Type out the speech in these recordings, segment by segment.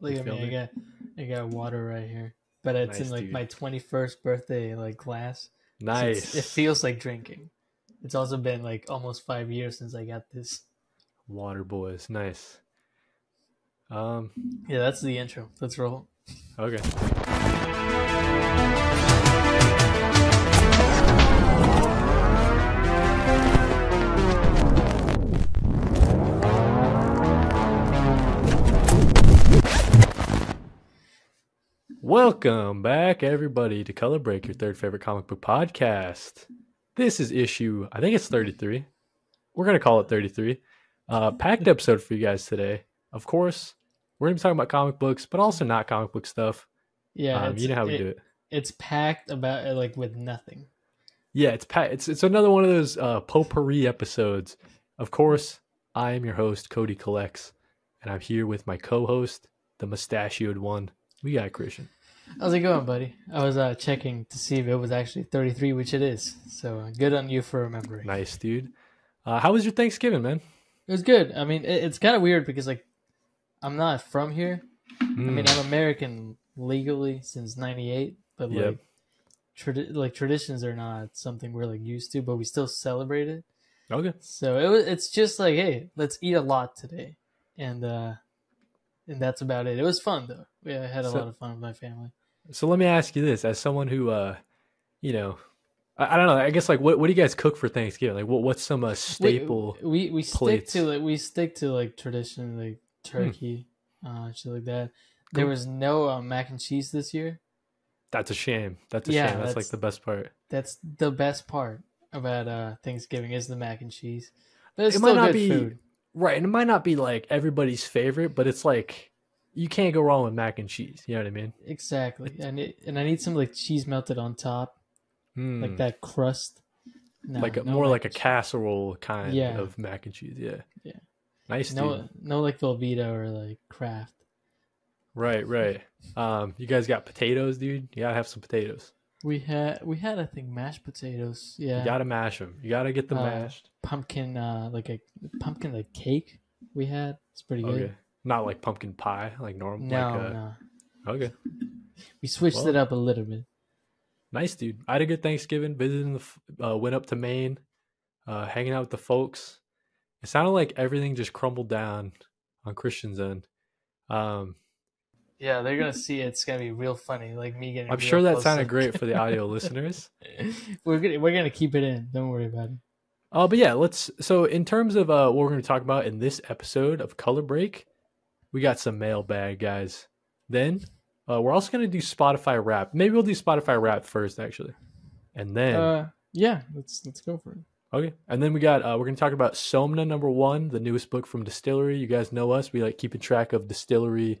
Look at me. I got I got water right here. But it's Nice, in like dude. my 21st birthday like glass. Nice. it's- it feels like drinking. It's also been like almost 5 years since I got this. Water boys. Nice. Um. Yeah, that's the intro. Let's roll. Okay. Welcome back, everybody, to Color Break, your third favorite comic book podcast. This is issue, I think it's 33. We're going to call it 33. Uh, packed episode for you guys today. Of course, we're going to be talking about comic books, but also not comic book stuff. Yeah, um, you know how we it- do it. It's packed about uh, like with nothing. Yeah, it's pa- it's it's another one of those uh, potpourri episodes. Of course, I am your host, Kody Collects, and I'm here with my co-host, the mustachioed one. We got Christian. How's it going, buddy? I was uh, checking to see if it was actually 33, which it is. So uh, good on you for remembering. Nice, dude. Uh, how was your Thanksgiving, man? It was good. I mean, it, it's kind of weird because like I'm not from here. I mean, Mm, I'm American legally since '98, but Yep. like, tradi- like traditions are not something we're like used to, but we still celebrate it. okay. So it was, it's just like, hey, let's eat a lot today, and uh, and that's about it. It was fun though. We I had a So- lot of fun with my family. So let me ask you this: as someone who, uh, you know, I, I don't know. I guess like, what what do you guys cook for Thanksgiving? Like, what what's some uh, staple? We we, stick plates? to like we stick to like tradition like turkey, uh, shit like that. There was no uh, mac and cheese this year. That's a shame. That's a Yeah, shame. That's, like the best part. That's the best part about uh, Thanksgiving is the mac and cheese. But it's It still might not good be- food. Right, and it might not be like everybody's favorite, but it's like you can't go wrong with mac and cheese. You know what I mean? Exactly. And it, and I need some like cheese melted on top, Mm, like that crust. No, like a, no more like a casserole kind Yeah. of mac and cheese. Yeah. Yeah. Nice, dude. No, no, like Velveeta or like Kraft. Right, right. Um, you guys got potatoes, dude. You gotta have some potatoes. We had we had I think mashed potatoes. Yeah, You gotta mash them. You gotta get them Uh, mashed. pumpkin uh like a pumpkin like cake. We had it's pretty good. Okay. Not like pumpkin pie, like normal. No, like, uh, no, Okay. we switched Well. it up a little bit. Nice, dude. I had a good Thanksgiving. Visiting the, uh, went up to Maine, uh, hanging out with the folks. It sounded like everything just crumbled down on Christian's end. Um, Yeah, they're gonna see it. It's gonna be real funny. Like me getting. I'm sure that close sounded great for the audio listeners. we're gonna we're gonna keep it in. Don't worry about it. Uh, but yeah, let's. So, in terms of uh, what we're going to talk about in this episode of Color Break, we got some mailbag, guys. Then uh, we're also going to do Spotify rap. Maybe we'll do Spotify rap first, actually, and then Uh, yeah, let's let's go for it. okay, and then we got uh, we're going to talk about Somna number one, the newest book from DSTLRY. You guys know us; we like keeping track of DSTLRY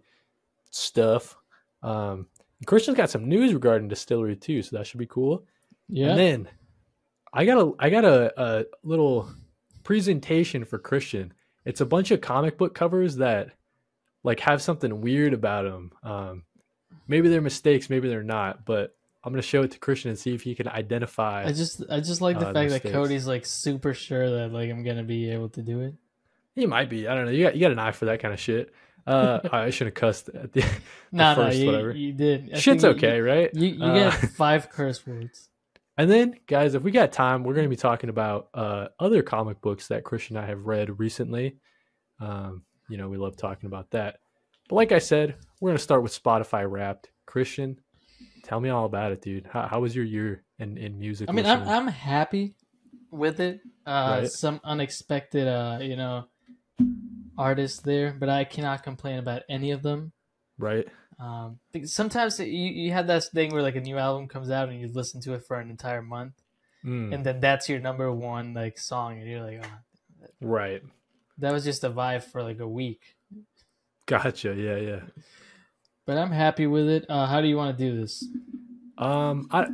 stuff. Um, Christian's got some news regarding DSTLRY too, so that should be cool. Yeah. And then I got a I got a, a little presentation for Christian. It's a bunch of comic book covers that like have something weird about them. Um, maybe they're mistakes, maybe they're not. But I'm gonna show it to Christian and see if he can identify. I just I just like the Uh, fact that mistakes. Kody's like super sure that like I'm gonna be able to do it. he might be. I don't know. You got you got an eye for that kind of shit. Uh, I shouldn't have cussed at the, the no, first you, whatever. you did. I Shit's think you- okay, right? You you Uh, get five curse words. And then, guys, if we got time, we're going to be talking about uh, other comic books that Christian and I have read recently. Um, you know, we love talking about that. But like I said, we're going to start with Spotify Wrapped. Christian, tell me all about it, dude. How, how was your year in, in music? I mean, I'm? I'm happy with it. Uh, Right. Some unexpected, uh, you know, artists there, but I cannot complain about any of them. right? Um, sometimes you you have that thing where like a new album comes out and you listen to it for an entire month, Mm, and then that's your number one like song, and you're like, oh, right. That was just a vibe for like a week. Gotcha. Yeah, yeah. But I'm happy with it. Uh, how do you want to do this? Um, I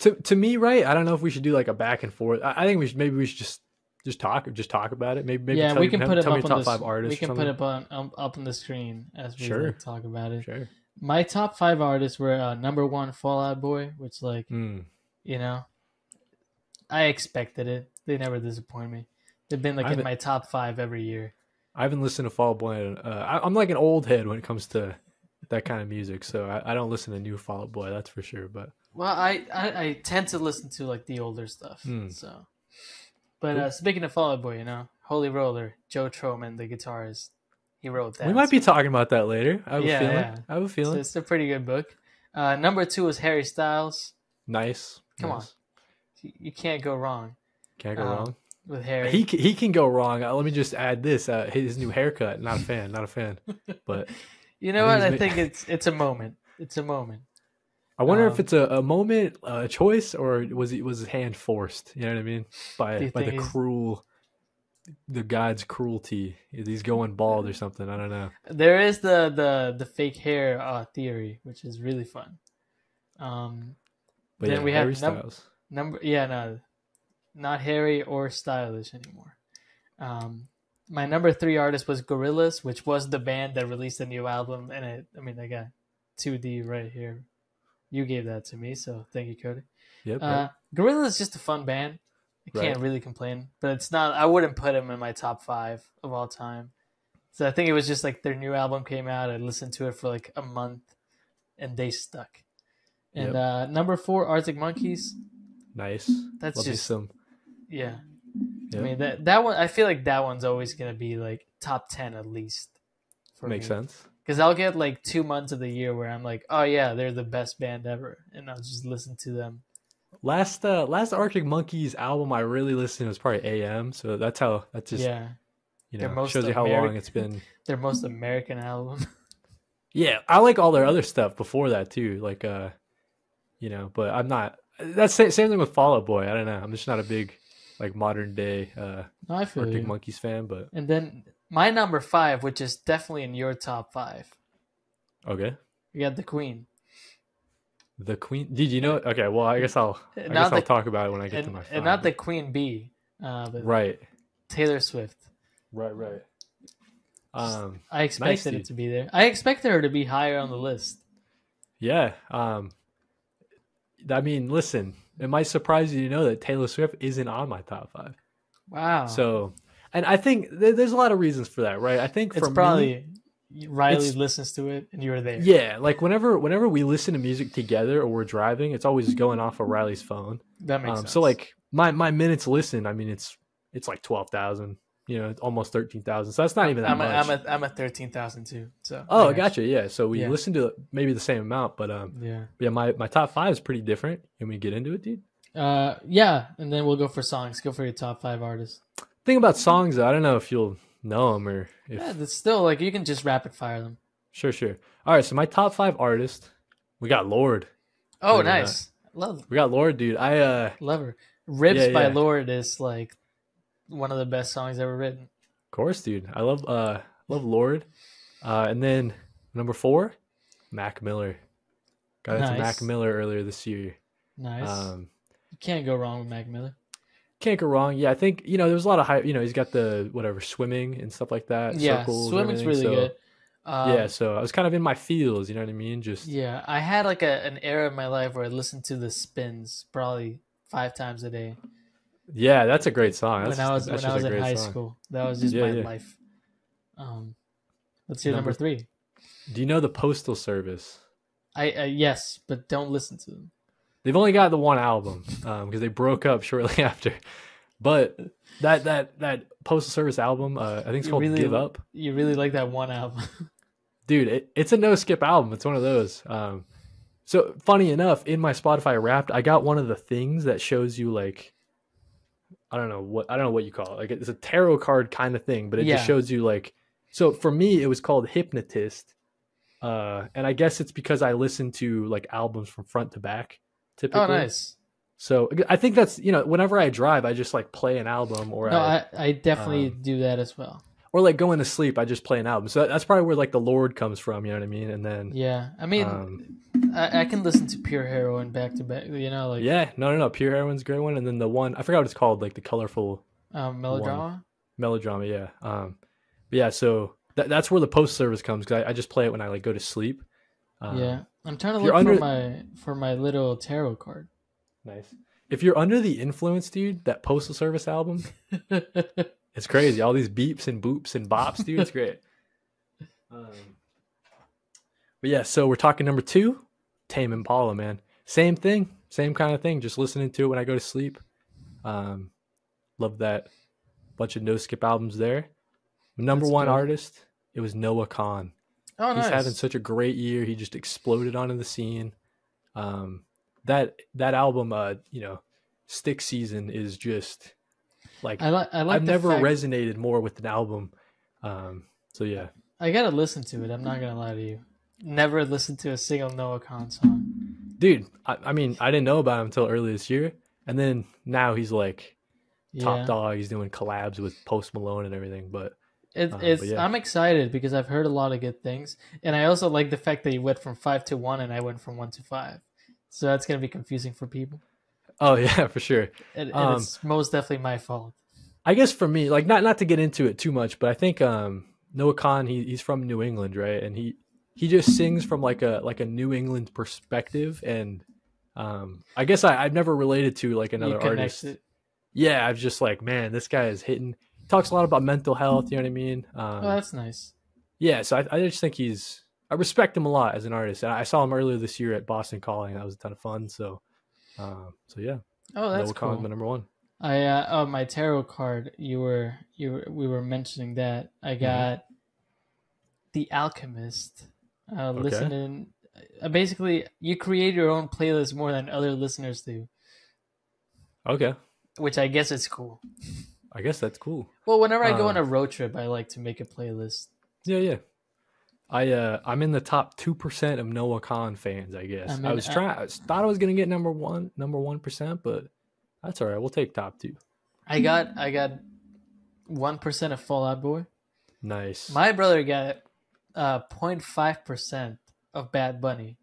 to to me, right? I don't know if we should do like a back and forth. I, I think we should maybe we should just just talk just talk about it. Maybe maybe yeah, we can put it tell up on top the five artists. We can put it on um, up on the screen as we Sure. like, talk about it. Sure. My top five artists were uh, number one, Fall Out Boy, which like Mm. you know, I expected it. They never disappoint me. They've been like in my top five every year. I haven't listened to Fall Boy. Uh, I, I'm like an old head when it comes to that kind of music, so I, I don't listen to new Fall Out Boy. That's for sure. But Well, I, I, I tend to listen to like the older stuff. Hmm. So, but Cool. uh, speaking of Fall Out Boy, you know, Holy Roller, Joe Trohman, the guitarist, he wrote that. we might be talking about that later. I have Yeah, a feeling. yeah. I have a So feeling. it's a pretty good book. Uh, number two is Harry Styles. nice. Come nice. You you can't go wrong Can't go Um, wrong. With Harry. He he can go wrong. Uh, let me just add this: uh, his new haircut. Not a fan. Not a fan. But you know I what? I think it's it's a moment. It's a moment. I wonder Um, if it's a, a moment, a choice, or was it was his hand forced? You know what I mean? By by the cruel, the god's cruelty. He's going bald or something. I don't know. There is the the the fake hair uh, theory, which is really fun. Um, But Then yeah, we have num- number yeah no, not hairy or stylish anymore. Um, my number three artist was Gorillaz, which was the band that released a new album, and it. I mean, I got two D right here. You gave that to me, so thank you, Kody. Yep. Uh, Gorillaz is just a fun band. I can't really complain, but it's not. I wouldn't put them in my top five of all time. So I think it was just like their new album came out. I listened to it for like a month, and they stuck. And Yep. uh, number four, Arctic Monkeys. nice. That's Love just some. Yeah. I mean that that one. I feel like that one's always gonna be like top ten at least. Makes sense. Because I'll get like two months of the year where I'm like, oh yeah, they're the best band ever, and I'll just listen to them. Last uh last Arctic Monkeys album I really listened to was probably AM. So that's how that's just yeah, you know most shows you how Ameri- long it's been. their most American album. Yeah, I like all their other stuff before that too. Like uh you know, but I'm not that's same, same thing with Fall Out Boy. I don't know. I'm just not a big like modern day uh I feel Arctic you. Monkeys fan, but And then my number five, which is definitely in your top five, okay. we got the Queen. The Queen Did you know Okay, well I guess I'll I Not guess the- I'll talk about it when I get to And, my and not the Queen Bee, uh, but Right. Taylor Swift. Right, right. Um I expected dude. it to be there. I expected her to be higher on the list. Yeah. Um I mean, listen, it might surprise you to know that Taylor Swift isn't on my top five. Wow. So, and I think th- there's a lot of reasons for that, right? I think it's for me, probably Riley it's- listens to it and you were there. yeah, like whenever whenever we listen to music together or we're driving, it's always going off of Riley's phone. that makes Um, sense. so like my my minutes listen, I mean, it's it's like twelve thousand, you know, it's almost thirteen thousand. So that's not even that I'm a, much. I'm a I'm a thirteen thousand too. So oh, I gotcha. Yeah. So we Yeah. listen to maybe the same amount, but um. Yeah. yeah, my my top five is pretty different. Can we get into it, dude? Uh, yeah, and then we'll go for songs. Go for your top five artists. thing about songs, though, I don't know if you'll know them or if. Yeah, that's still like you can just rapid fire them. Sure, sure. All right, so my top five artists, we got Lorde. Oh, Believe it or not. nice. Love We got Lorde, dude. I uh, love her. Ribs Yeah, by. Lorde is like one of the best songs ever written. of course, dude. I love uh, love Lorde. Uh, and then number four, Mac Miller. Got into Nice. Mac Miller earlier this year. Nice. Um, you can't go wrong with Mac Miller. can't go wrong. Yeah, I think you know there's a lot of hype. You know, he's got the whatever swimming and stuff like that. Yeah, swimming's really so- good. Um, yeah, so I was kind of in my feels. You know what I mean? Just Yeah, I had like a, an era in my life where I listened to the spins probably five times a day yeah, that's a great song. That's when I was that's when I was in high song. school. That was just Yeah, my yeah. life. Um, let's hear number, Number- three. Do you know the Postal Service? I uh, yes, but don't listen to them. They've only got the one album because they broke up shortly after. But that that that Postal Service album, uh, I think it's You called really- "Give Up." You really like that one album. Dude, it, it's a no skip album. It's one of those. Um, so funny enough, in my Spotify Wrapped, I got one of the things that shows you like, I don't know what I don't know what you call it. Like it's a tarot card kind of thing, but it Yeah. just shows you like. So for me, it was called Hypnotist, uh, and I guess it's because I listen to like albums from front to back. Typically, oh, nice. So I think that's you know whenever I drive, I just like play an album or No, I, I, I definitely um, do that as well. Or like going to sleep, I just play an album. So that's probably where like the Lorde comes from. You know what I mean? And then Yeah, I mean, um, I, I can listen to Pure Heroine back to back. You know, like yeah, no, no, no. Pure Heroine's a great one, and then the one I forgot what it's called, like the colorful um, melodrama. melodrama. Yeah, um, but yeah. So that, that's where the post service comes because I, I just play it when I like go to sleep. Um, yeah, I'm trying to look for my for my little tarot card. nice. If you're under the influence, dude, that postal service album, it's crazy. All these beeps and boops and bops, dude. It's great. Um, but yeah, so we're talking number two, Tame Impala, man. Same thing, same kind of thing. Just listening to it when I go to sleep. Um, love that bunch of no skip albums there. Number That's one good. artist, it was Noah Kahan. Oh, nice. He's nice. having such a great year. He just exploded onto the scene. Um, that that album, uh, you know, Stick Season is just like I like. I like. I've never fact- resonated more with an album. Um, so yeah, I gotta listen to it. I'm not gonna lie to you. Never listened to a single Noah Kahan song. dude. I, I mean, I didn't know about him until early this year, and then now he's like Yeah. top dog. He's doing collabs with Post Malone and everything. But It, Uh, it's but yeah. I'm excited because I've heard a lot of good things, and I also like the fact that he went from five to one, and I went from one to five. So that's gonna be confusing for people, oh yeah, for sure. and, and Um, it's most definitely my fault. I guess for me, like not not to get into it too much, but I think um Noah Kahan, he he's from New England, right? And he he just sings from like a like a New England perspective, and um I guess I I've never related to like another artist. it. Yeah, I've just like man, this guy is hitting. He talks a lot about mental health. You know what I mean? Um, Oh, that's nice. yeah, so I, I just think he's I respect him a lot as an artist. And I saw him earlier this year at Boston Calling. That was a ton of fun. So, um, so yeah, Oh, that's Noah cool. my number one. I uh, oh my tarot card. You were you were we were mentioning that. I Mm-hmm. got the Alchemist. Uh, Okay. Listening. Uh, basically, you create your own playlist more than other listeners do, Okay, which I guess is cool. I guess that's cool. Well, whenever I go Uh, on a road trip, I like to make a playlist. Yeah, yeah. I uh I'm in the top two percent of Noah Kahan fans, I guess. I'm I was trying I thought I was gonna get number one number one percent, but that's all right. We'll take top two. I got I got one percent of Fall Out Boy. Nice. My brother got uh 0.5 percent of Bad Bunny.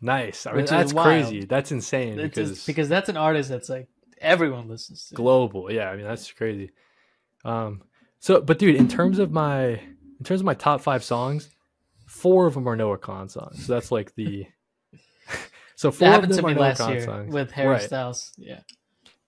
nice. I mean that's crazy. That's insane It's because, just- because that's an artist that's like everyone listens to. global. Yeah, I mean that's crazy. Um so but dude, in terms of my in terms of my top five songs, four of them are Noah Kahan songs. So that's like the so four That of happened them to are me Noah last Khan year songs. with Harry Right. Styles. Yeah.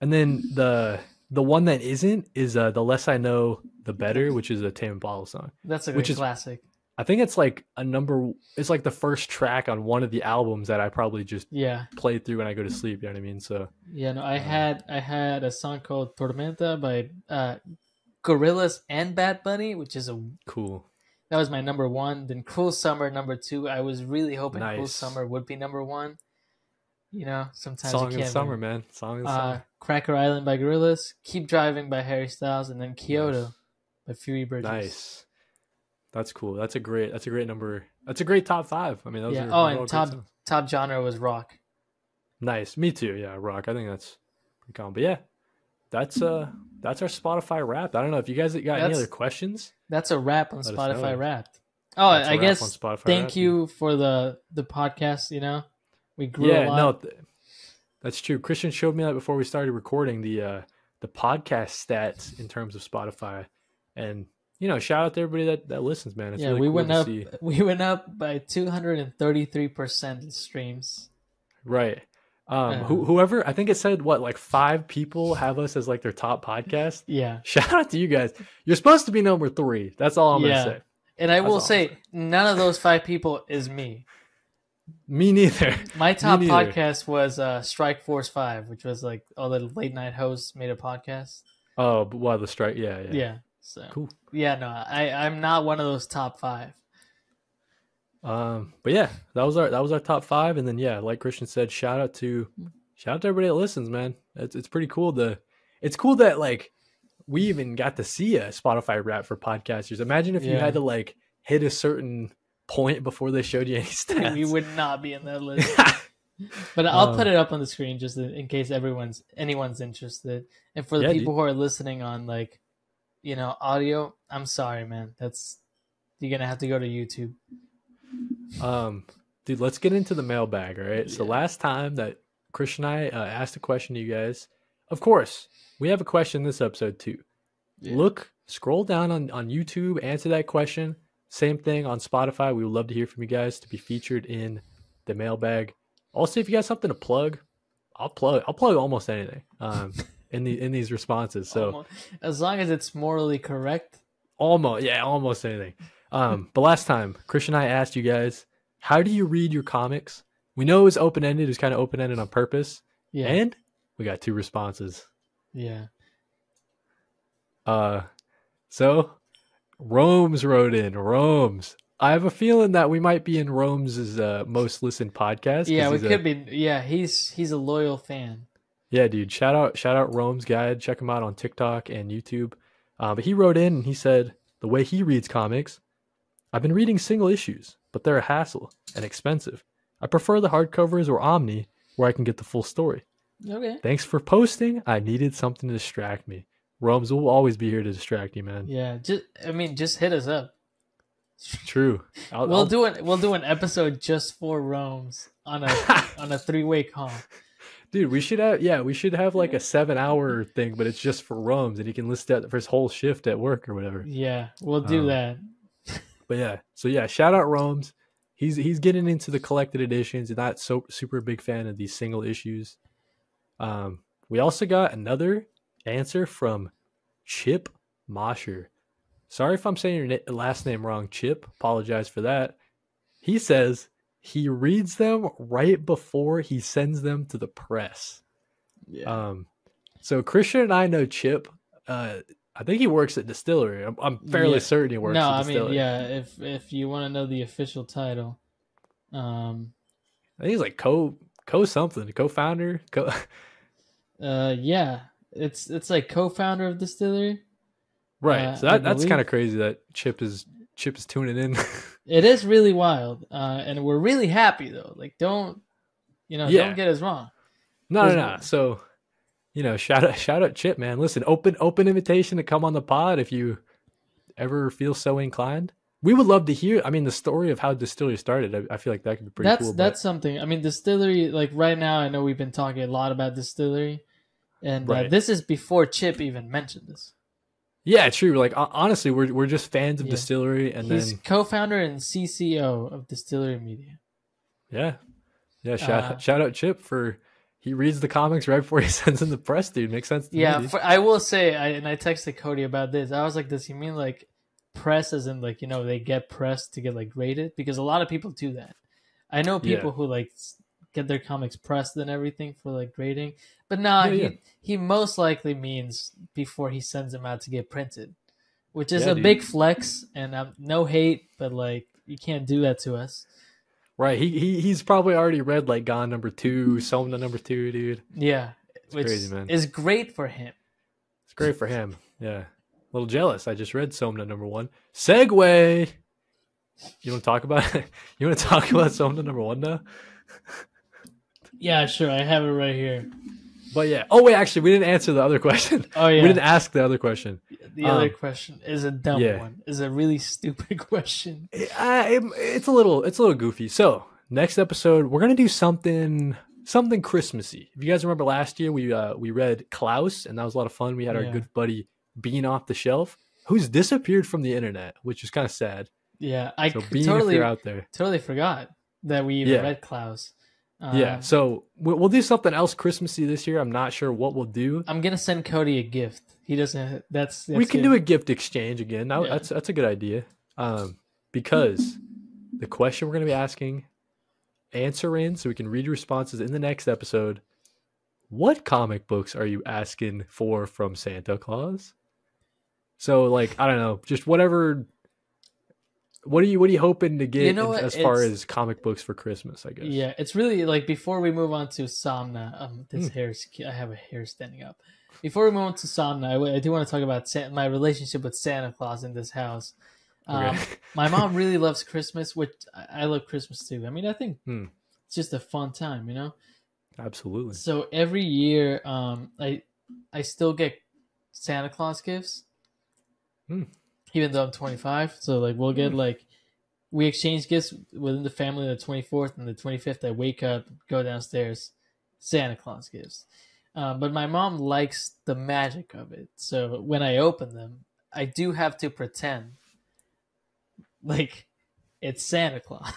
And then the the one that isn't is uh, the less I know, the better, which is a Tame Impala song. That's a Which is- classic. I think it's like a number. It's like the first track on one of the albums that I probably just Yeah. played through when I go to sleep. You know what I mean? So Yeah, no, I Um, had I had a song called Tormenta by uh Gorillaz and Bad Bunny, which is a cool. That was my number one. Then Cruel Summer number two. I was really hoping Cruel Nice. Summer would be number one. You know, sometimes Song you can't the summer, win. man. Song of the Uh, summer. Cracker Island by Gorillaz, Keep Driving by Harry Styles, and then Kyoto Nice. by Phoebe Bridgers. Nice. That's cool. That's a great. That's a great number. That's a great top five. I mean, those Yeah. are Oh, and top- Top genre was rock. Nice. Me too. Yeah, rock. I think that's pretty common. But yeah, that's uh that's our Spotify wrap. I don't know if you guys got any other questions. That's a wrap on Let Spotify. Wrapped. Oh, That's I guess thank Wrapped. you for the the podcast. You know, we grew a yeah no th- that's true christian showed me that before we started recording the uh the podcast stats in terms of spotify and you know shout out to everybody that that listens man it's yeah, really we cool went to up. see We went up by two hundred and thirty three percent in streams. right um Uh. who, whoever i think it said what like five people have us as like their top podcast Yeah, shout out to you guys you're supposed to be number three that's all i'm Yeah. gonna say and I That's will say none of those five people is me. me neither My top neither. podcast was uh, Strike Force Five, which was like all the late night hosts made a podcast. oh but while the strike yeah yeah, Yeah. So cool yeah, no, I I'm not one of those top five. Um, but yeah, that was our that was our top five, and then yeah, like Christian said, shout out to shout out to everybody that listens, man. It's it's pretty cool to it's cool that like we even got to see a Spotify rap for podcasters. Imagine if you had to like hit a certain point before they showed you any stats. we would not be in that list. But I'll Um, put it up on the screen just in case everyone's anyone's interested. And for the Yeah, people who are listening on like, you know, audio, I'm sorry, man. That's you're gonna have to go to YouTube. Um, dude, let's get into the mailbag. All right. So Yeah. last time that Christian and I uh, asked a question to you guys, of course, we have a question this episode too. Yeah. Look, scroll down on on YouTube, answer that question. Same thing on Spotify. We would love to hear from you guys to be featured in the mailbag. Also, if you got something to plug, I'll plug. I'll plug almost anything. Um, in the in these responses. So Almo- as long as it's morally correct. almost yeah almost anything um but last time christian and i asked you guys how do you read your comics? We know it was open ended. It was kind of open ended on purpose, Yeah. and we got two responses. yeah. Uh, so Rome's wrote in. Rome's. I have a feeling that we might be in Rome's uh, most listened podcast. Yeah, we he's a- could be. Yeah, he's he's a loyal fan. Yeah, dude. Shout out, shout out Rome's guide. Check him out on TikTok and YouTube. Uh, but he wrote in and he said the way he reads comics, I've been reading single issues, but they're a hassle and expensive. I prefer the hardcovers or Omni where I can get the full story. Okay. Thanks for posting. I needed something to distract me. Rome's will always be here to distract you, man. Yeah. Just I mean, just hit us up. True. I'll, We'll I'll- do it. We'll do an episode just for Rome's on a on a three way call. Dude, we should have yeah, we should have like a seven hour thing, but it's just for Rome's and he can list that for his whole shift at work or whatever. Yeah, we'll do Um, that. But yeah, so yeah, shout out Rome's. He's he's getting into the collected editions not so super big fan of these single issues. Um, we also got another answer from Chip Mosher. Sorry if I'm saying your na- last name wrong, Chip. Apologize for that. He says he reads them right before he sends them to the press. Yeah. Um, so Christian and I know Chip. Uh, I think he works at DSTLRY. I'm, I'm fairly Yeah. certain he works. no, at I DSTLRY. mean, yeah. If if you want to know the official title, um, I think he's like co co something, co-founder, co. uh, yeah, it's it's like co-founder of DSTLRY. right. Uh, so that, that's kind of crazy that Chip is Chip is tuning in. It is really wild, uh, and we're really happy though. Like, don't you know? Yeah. Don't get us wrong. no, no. no- So, you know, shout out, shout out, Chip, man. Listen, open, open invitation to come on the pod if you ever feel so inclined. We would love to hear. I mean, the story of how DSTLRY started. I, I feel like that could be pretty that's cool. but- that's something. I mean, DSTLRY. Like right now, I know we've been talking a lot about DSTLRY, and uh, this is before Chip even mentioned this. yeah, true. Like honestly, we're we're just fans of Yeah. DSTLRY, and He's then co-founder and CCO of DSTLRY Media. yeah, yeah. Shout Uh, shout out Chip for he reads the comics right before he sends them to press. Dude, makes sense. To Yeah, me, for, I will say, I, and I texted Kody about this. I was like, does he mean like press as in like you know they get pressed to get like graded? Because a lot of people do that. I know Yeah. people who like get their comics pressed and everything for like grading, but nah, Yeah, he yeah. he most likely means before he sends them out to get printed, which is Yeah, a dude. big flex. And um, no hate, but like you can't do that to us. Right. He, he he's probably already read like Gone number two, Somna number two, dude. Yeah, which crazy, man. is great for him. It's great for him. Yeah. A little jealous. I just read Somna number one. Segway. You want to talk about it? you want to talk about Somna number one now? Yeah, sure. I have it right here. But yeah. Oh wait, actually, we didn't answer the other question. Oh yeah. We didn't ask the other question. The other Um, question is a dumb yeah. one. Is a really stupid question. Uh, it- it's a little it's a little goofy. So next episode, we're gonna do something something Christmassy. If you guys remember last year, we uh we read Klaus, and that was a lot of fun. We had our Yeah. good buddy Bean off the shelf, who's disappeared from the internet, which is kind of sad. Yeah, I So Bean, totally out there, totally forgot that we even Yeah. read Klaus. Yeah. Um, So we'll, we'll do something else Christmassy this year. I'm not sure what we'll do. I'm gonna send Kody a gift. He doesn't. That's, that's we can it. do a gift exchange again. That- Yeah. That's that's a good idea. Um, because the question we're going to be asking, answer in so we can read your responses in the next episode. What comic books are you asking for from Santa Claus? So, like, I don't know, just whatever. What are you What are you hoping to get You know in- as far as comic books for Christmas? I guess. Yeah, it's really like before we move on to Somna. Um, this Hmm. hair, I have a hair standing up. Before we move on to Somna, I do want to talk about Sa- my relationship with Santa Claus in this house. Um, Okay. my mom really loves Christmas, which I I love Christmas too. I mean, I think Hmm. it's just a fun time, you know. Absolutely. So every year, um, I I still get Santa Claus gifts, Hmm. Even though I'm 25. So like we'll get like we exchange gifts within the family. The 24th and the 25th, I wake up, go downstairs, Santa Claus gifts. Um, but my mom likes the magic of it. So when I open them, I do have to pretend like it's Santa Claus.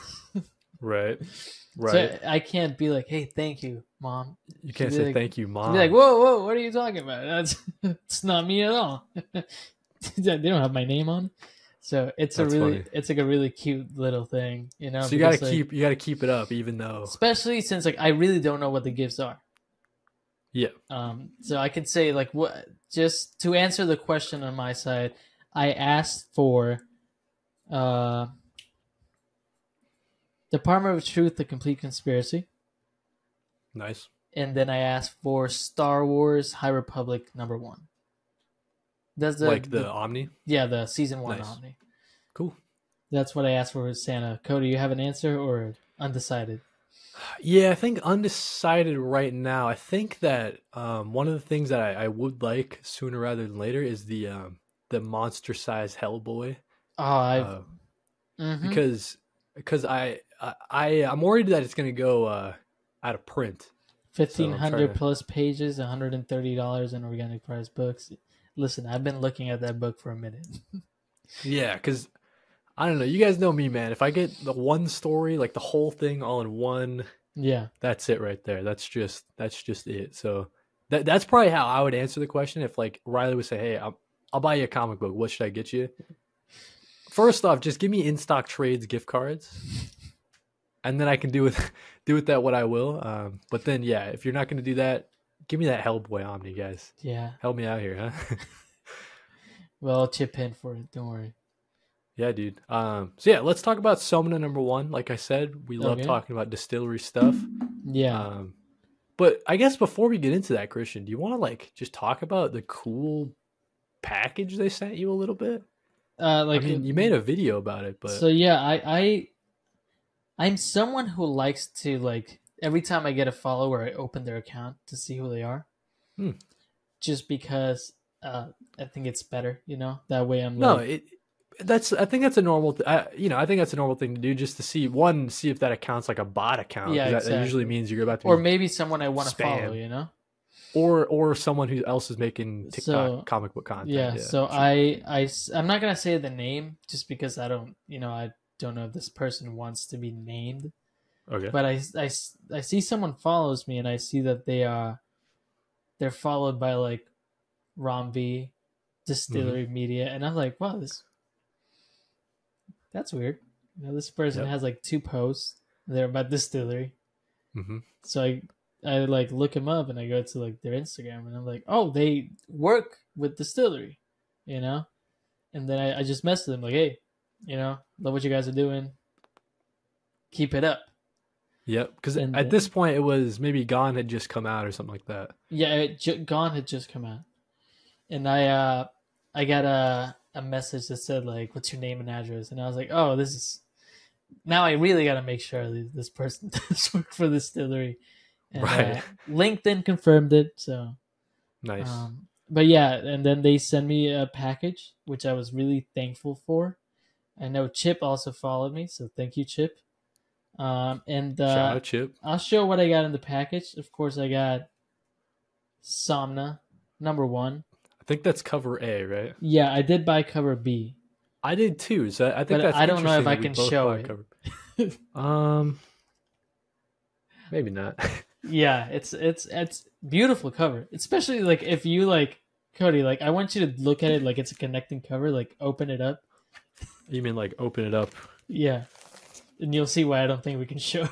Right. Right. So I can't be like, "Hey, thank you, mom." you can't say like- thank you, mom. be like, "Whoa, whoa, what are you talking about? That's it's not me at all." they don't have my name on. So it's That's a really, funny. it's like a really cute little thing, you know. so you got to like, keep you got to keep it up, even though especially since like I really don't know what the gifts are. yeah. Um, so I could say like what just to answer the question on my side, I asked for uh Department of Truth: The Complete Conspiracy, Nice. and then I asked for Star Wars: High Republic number one. That's the, like the, Omni. yeah the season one Nice. Omni. Cool. That's what I asked for with Santa. Kody, you have an answer or undecided? Yeah, I think undecided right now. I think that um, one of the things that I, I would like sooner rather than later is the um, the monster size Hellboy. Oh, Uh, mhm. because because I, I I I'm worried that it's gonna go uh, out of print. Fifteen hundred trying hundred to- plus pages, one hundred and thirty dollars in organic price books. Listen, I've been looking at that book for a minute. Yeah, because I don't know. You guys know me, man. If I get the one story, like the whole thing all in one, yeah, that's it right there. That's just that's just it. So that that's probably how I would answer the question if like Riley would say, "Hey, I'll, I'll buy you a comic book. What should I get you?" First off, just give me in stock trades gift cards, and then I can do with do with that what I will. Um, but then, yeah, if you're not going to do that, give me that Hellboy Omni, guys. yeah. Help me out here, huh? Well, I'll chip in for it. Don't worry. Yeah, dude. Um, so yeah, let's talk about Somna number one. Like I said, we love Okay. talking about DSTLRY stuff. Yeah, Um, but I guess before we get into that, Christian, do you want to like just talk about the cool package they sent you a little bit? uh, like I mean, you made a video about it, but So yeah, I I I'm someone who likes to like every time I get a follower, I open their account to see who they are. Hmm. Just because uh, I think it's better, you know. That way, I'm no, like, it that's I think that's a normal. Th- I, you know, I think that's a normal thing to do just to see one, see if that account's like a bot account. Yeah, that, that usually means you're about to, or be- maybe someone I want to follow, you know. or or someone who else is making TikTok So- comic book content. Yeah. so sure. I'm not gonna say the name just because I don't, you know, I don't know if this person wants to be named. Okay, but I, I, I see someone follows me and I see that they are they're followed by like Romby DSTLRY Mm-hmm. Media and I'm like, wow, this that's weird. You know, this person Yep. has like two posts. They're about DSTLRY. hmm So I I like look them up and I go to like their Instagram and I'm like, oh, they work with DSTLRY, you know? And then I, I just message them like, hey, you know, love what you guys are doing. Keep it up. Yep. Because at the- this point, it was maybe Gone had just come out or something like that. Yeah, it, J- Gone had just come out, and I uh I got a a message that said like, "What's your name and address?" And I was like, "Oh, this is now I really got to make sure that this person does work for the DSTLRY." And, Right. Uh, LinkedIn confirmed it, so. Nice. Um, but yeah, and then they sent me a package, which I was really thankful for. I know Chip also followed me, so thank you, Chip. Um, and uh, Shout out Chip. I'll show what I got in the package. Of course, I got Somna number one. I think that's cover A, right? Yeah, I did buy cover B. I did too. So I think But that's. I don't know if I can show it. cover- um, maybe not. Yeah, it's it's it's beautiful cover, especially like if you like Kody. Like I want you to look at it like it's a connecting cover. Like open it up. you mean like open it up? Yeah, and you'll see why I don't think we can show.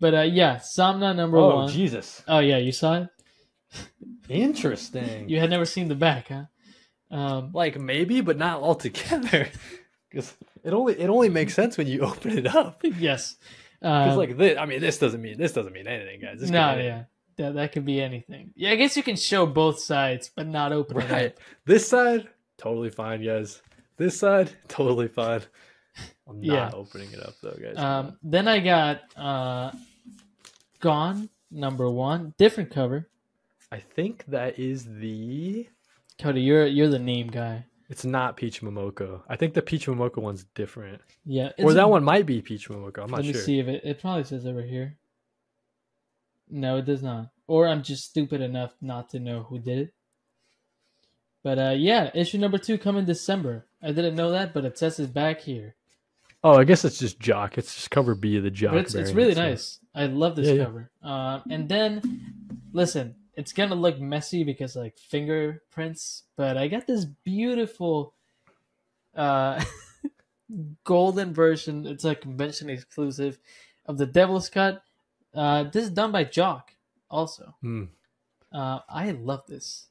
but uh, yeah, Somna number oh one. Jesus! Oh yeah, you saw it. Interesting. You had never seen the back, huh? Um, like maybe, but not altogether. Because it only it only makes sense when you open it up. yes. Because Um, like this, I mean, this doesn't mean this doesn't mean anything, guys. This no, yeah, that that could be anything. Yeah, I guess you can show both sides, but not open it Right. up. This side, totally fine, guys. This side, totally fine. I'm not Yeah. opening it up though, guys. Um, then I got uh, Gone number one, different cover. I think that is the. Kody, you're you're the name guy. It's not Peach Momoko. I think the Peach Momoko one's different. Yeah, or that one might be Peach Momoko. I'm not sure. Let me sure. see if it. It probably says over here. No, it does not. Or I'm just stupid enough not to know who did it. But uh, yeah, issue number two coming December. I didn't know that, but it says it's back here. Oh, I guess it's just Jock. It's just cover B of the Jock. But it's, it's really so- nice. I love this Yeah, yeah. cover. Um, and then, listen, it's gonna look messy because like fingerprints, but I got this beautiful uh golden version. It's a convention exclusive of the Devil's Cut. Uh, this is done by Jock, also. Hmm. Uh, I love this.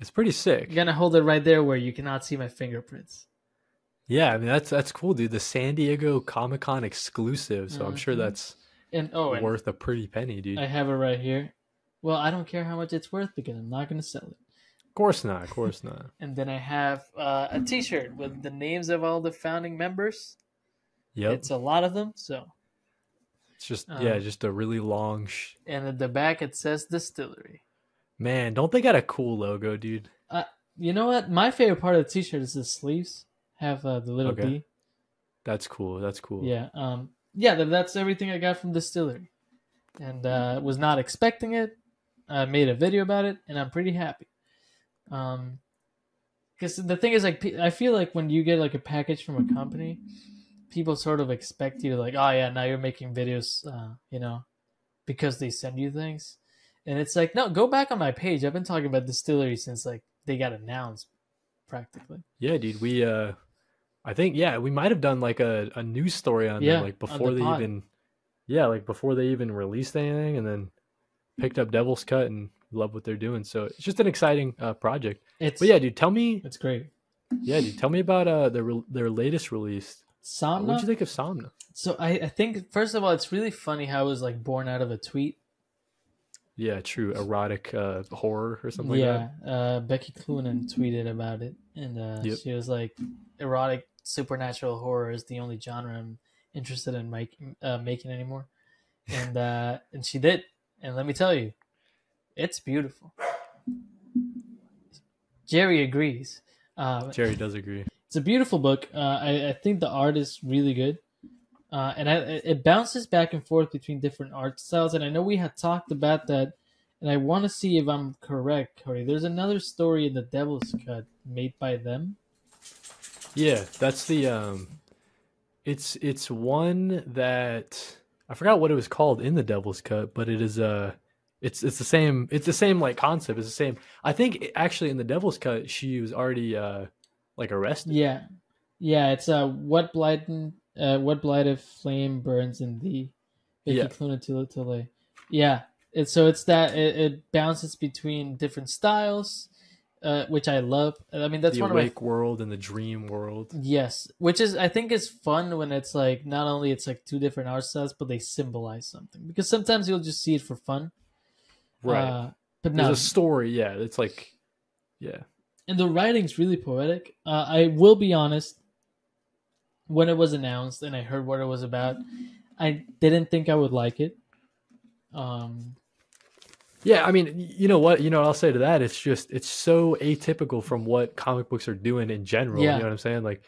It's pretty sick. I'm gonna hold it right there where you cannot see my fingerprints. Yeah, I mean that's that's cool, dude. The San Diego Comic Con exclusive, so I'm sure Mhm. that's And oh, and worth a pretty penny, dude. I have it right here. Well, I don't care how much it's worth because I'm not gonna sell it. Of course not. Of course not. And then I have uh, a T-shirt with the names of all the founding members. Yep. It's a lot of them. So, It's just yeah, um, just a really long. Sh- and at the back it says DSTLRY. Man, don't they got a cool logo, dude? You know what? My favorite part of the T-shirt is the sleeves have uh, the little Okay. B. That's cool. That's cool. Yeah. Um. Yeah. That's everything I got from DSTLRY, and uh, was not expecting it. I made a video about it, and I'm pretty happy. Um, because the thing is, like, I feel like when you get like a package from a company, people sort of expect you to like, oh yeah, now you're making videos, uh, you know, because they send you things, and it's like, no, go back on my page. I've been talking about DSTLRY since like they got announced, practically. Yeah, dude. We uh, I think yeah, we might have done like a, a news story on Yeah, them like before the they pod. even, yeah, like before they even released anything, and then picked up Devil's Cut and love what they're doing. So it's just an exciting uh, project. It's But yeah, dude, tell me, it's great. yeah, dude, tell me about uh their re- their latest release. Somna. What'd you think of Somna? So I, I think first of all, it's really funny how it was like born out of a tweet. Yeah, true, erotic uh horror or something like yeah, uh, Becky Cloonan tweeted about it, and uh, Yep. she was like, "Erotic supernatural horror is the only genre I'm interested in make, uh, making anymore," and uh, and she did, and let me tell you, it's beautiful. Jerry agrees. Uh. Jerry does agree. it's a beautiful book. Uh, I, I think the art is really good, uh, and I, it bounces back and forth between different art styles. And I know we had talked about that, and I want to see if I'm correct, Kody. There's another story in the Devil's Cut made by them. Yeah, that's the um it's it's one that I forgot what it was called in the Devil's Cut, but it is uh it's it's the same it's the same like concept. It's the same. I think actually in the Devil's Cut she was already uh like arrested. Yeah, yeah. It's uh, what blighted, uh, what blighted flame burns in thee. Yeah. Cloonan to to Yeah, it's so it's that it, it bounces between different styles, uh, which I love. I mean, that's the one of my world and the dream world. Yes, which is I think is fun when it's like not only it's like two different art styles, but they symbolize something. Because sometimes you'll just see it for fun, Right. Uh, but There's a story, yeah. It's like yeah. and the writing's really poetic. Uh, I will be honest. When it was announced and I heard what it was about, I didn't think I would like it. Um, Yeah, I mean, you know what? You know, what I'll say to that. It's just it's so atypical from what comic books are doing in general. Yeah. You know what I'm saying? Like,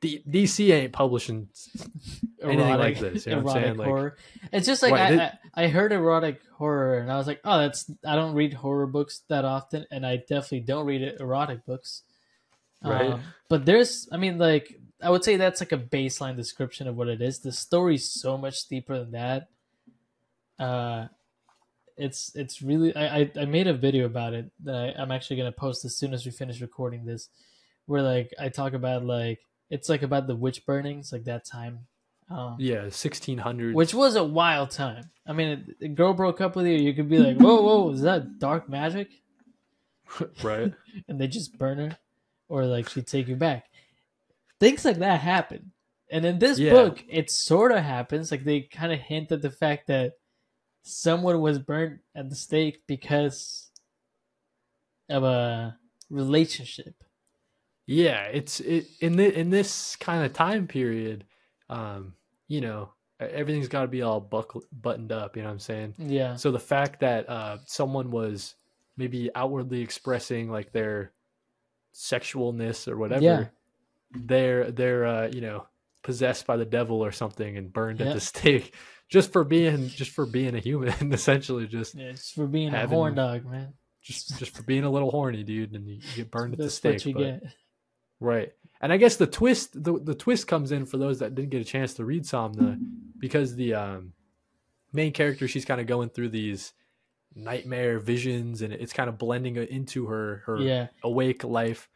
D- DC ain't publishing. Anything like this, you know what I'm erotic saying? Like- It's just like Right, I, I, I heard erotic horror and I was like, oh, that's I don't read horror books that often, and I definitely don't read erotic books. Right. Um, but there's, I mean, like I would say that's like a baseline description of what it is. The story's so much deeper than that. Uh, it's it's really I, I, I made a video about it that I, I'm actually gonna post as soon as we finish recording this, where like I talk about like it's like about the witch burnings, like that time. Um, Yeah, 1600. which was a wild time. I mean, a girl broke up with you, you could be like, "Whoa, whoa, is that dark magic?" right? And they just burn her, or like she'd take you back. Things like that happen, and in this Yeah. book, it sort of happens. Like they kind of hint at the fact that someone was burnt at the stake because of a relationship. Yeah, it's it in the, in this kind of time period. Um, you know, everything's got to be all buckle, buttoned up. You know what I'm saying? Yeah, So the fact that uh, someone was maybe outwardly expressing like their sexualness or whatever, Yeah. They're they're uh, you know possessed by the devil or something and burned Yeah. at the stake just for being just for being a human, essentially just yeah, just for being Having- a horn dog, man. just just for being a little horny, dude, and you, get burned at the stake. you but- get. Right. And I guess the twist the, the twist comes in for those that didn't get a chance to read Somna because the um, main character she's kind of going through these nightmare visions and it's kind of blending into her her Yeah, awake life.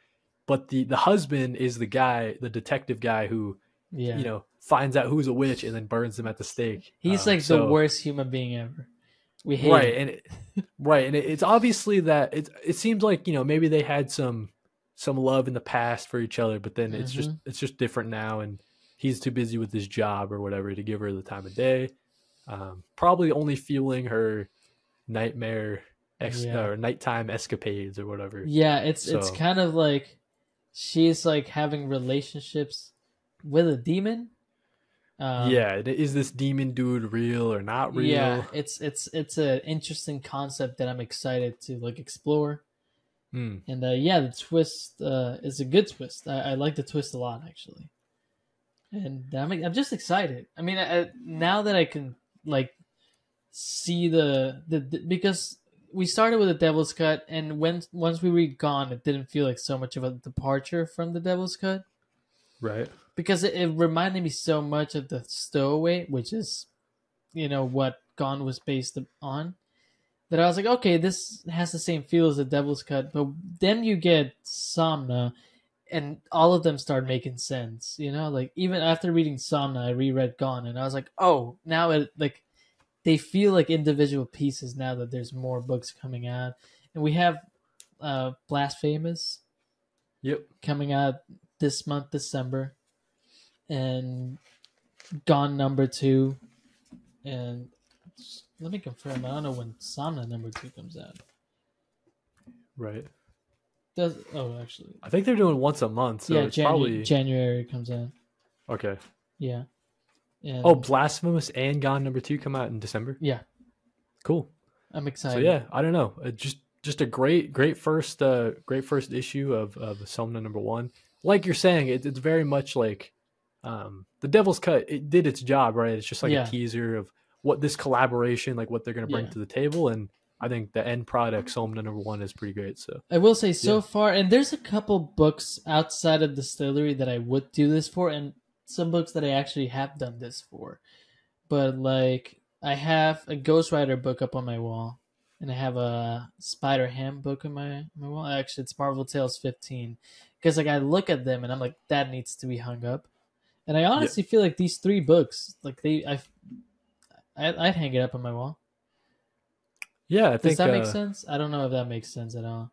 But the the husband is the guy, the detective guy who yeah. you know finds out who's a witch and then burns them at the stake. he's Um, like the worst human being ever. We hate right him. and it, right and it, it's obviously that it it seems like you know maybe they had some some love in the past for each other but then it's just Mm-hmm. it's just different now and he's too busy with his job or whatever to give her the time of day um, probably only fueling her nightmare ex- Yeah. or nighttime escapades or whatever Yeah, it's it's kind of like she's like having relationships with a demon. Um, yeah is this demon dude real or not real yeah. It's it's it's an interesting concept that I'm excited to like explore. Hmm. And uh, yeah, the twist uh, is a good twist. I, I like the twist a lot actually, and I'm I'm just excited. I mean, I, now that I can like see the, the the because we started with the Devil's Cut, and when once we read Gone, it didn't feel like so much of a departure from the Devil's Cut right because it, it reminded me so much of the Stowaway, which is you know what Gone was based on. That I was like, okay, this has the same feel as the Devil's Cut, but then you get Somna, and all of them start making sense. You know, like even after reading Somna, I reread Gone, and I was like, oh, now it like they feel like individual pieces now that there's more books coming out, and we have uh Blasphemous yep coming out this month, December, and Gone number two, and let me confirm. I don't know when Somna number two comes out. right Does oh actually i think they're doing once a month so yeah it's Janu- probably January comes out. okay Yeah. And oh blasphemous and gone number two come out in december yeah, cool I'm excited. So yeah, I don't know. Uh, just just a great great first uh great first issue of of Somna number one. Like you're saying, it, it's very much like um the Devil's Cut. It did its job, right? It's just like Yeah. a teaser of what this collaboration, like what they're gonna bring Yeah. to the table, and I think the end product, Somna number one, is pretty great. So I will say so Yeah. far, and there's a couple books outside of the DSTLRY that I would do this for, and some books that I actually have done this for. But like, I have a Ghost Rider book up on my wall, and I have a Spider Ham book on my my wall. Actually, it's Marvel Tales 15, because like I look at them and I'm like, that needs to be hung up. And I honestly feel like these three books, like they, I, I I'd hang it up on my wall. yeah, I Does think that make uh, sense? I don't know if that makes sense at all.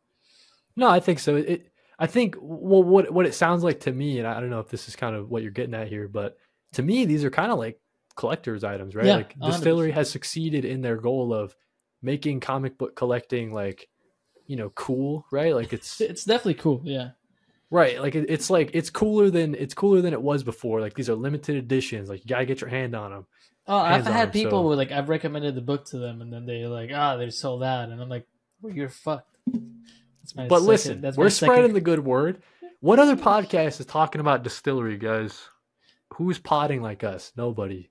No, I think so. It, I think well, what what it sounds like to me, and I don't know if this is kind of what you're getting at here, but to me, these are kind of like collectors' items, right? Yeah, like 100%. DSTLRY has succeeded in their goal of making comic book collecting like you know cool, right? Like it's It's definitely cool. Yeah. right, like it, it's like it's cooler than it's cooler than it was before. Like these are limited editions, like you gotta get your hand on them. Oh, I've had them, people so- where like I've recommended the book to them, and then they're like, "Ah, they're sold out," and I'm like, "Well, you're fucked." But second- listen, that's we're second- spreading the good word. What other podcast is talking about DSTLRY, guys? Who's potting like us? Nobody.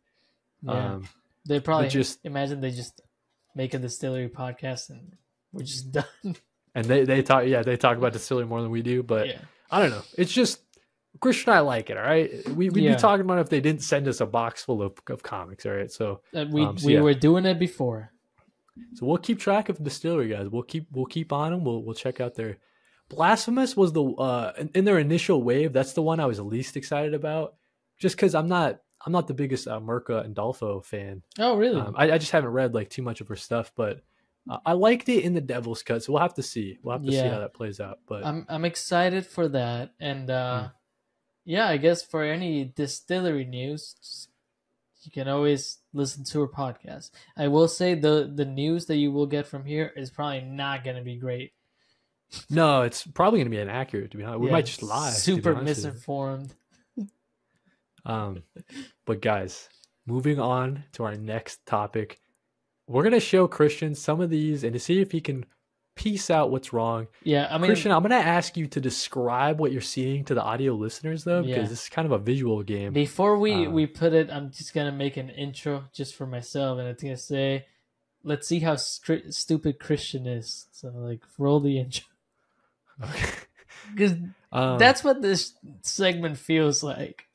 Yeah. Um, they probably just- imagine they just make a DSTLRY podcast and we're just done. and they they talk yeah they talk about DSTLRY more than we do but yeah, i don't know it's just christian and i like it all right we, we'd Yeah. be talking about it if they didn't send us a box full of, of comics all right so Uh, we Um, so we yeah. were doing it before. So we'll keep track of the DSTLRY guys. We'll keep we'll keep on them we'll, we'll check out their blasphemous was the uh in, their initial wave that's the one i was least excited about just because i'm not i'm not the biggest uh, Mirka Andolfo fan. Oh, really? um, I, I just haven't read like too much of her stuff but uh, i liked it in the devil's cut so we'll have to see. We'll have to see how that plays out but I'm I'm excited for that, and uh, Hmm. yeah, I guess for any DSTLRY news, you can always listen to her podcast. I will say the the news that you will get from here is probably not going to be great. No, it's probably going to be inaccurate. To be honest, we Yeah, might just lie. Super honest with you. misinformed. Um, but guys, moving on to our next topic, we're going to show Christian some of these and to see if he can piece out what's wrong. Yeah, I mean, Christian, I'm going to ask you to describe what you're seeing to the audio listeners, though, because Yeah. this is kind of a visual game. before we um, we put it, I'm just gonna make an intro just for myself, and it's gonna say, "Let's see how stri- stupid Christian is." So like, roll the intro because Um, that's what this segment feels like.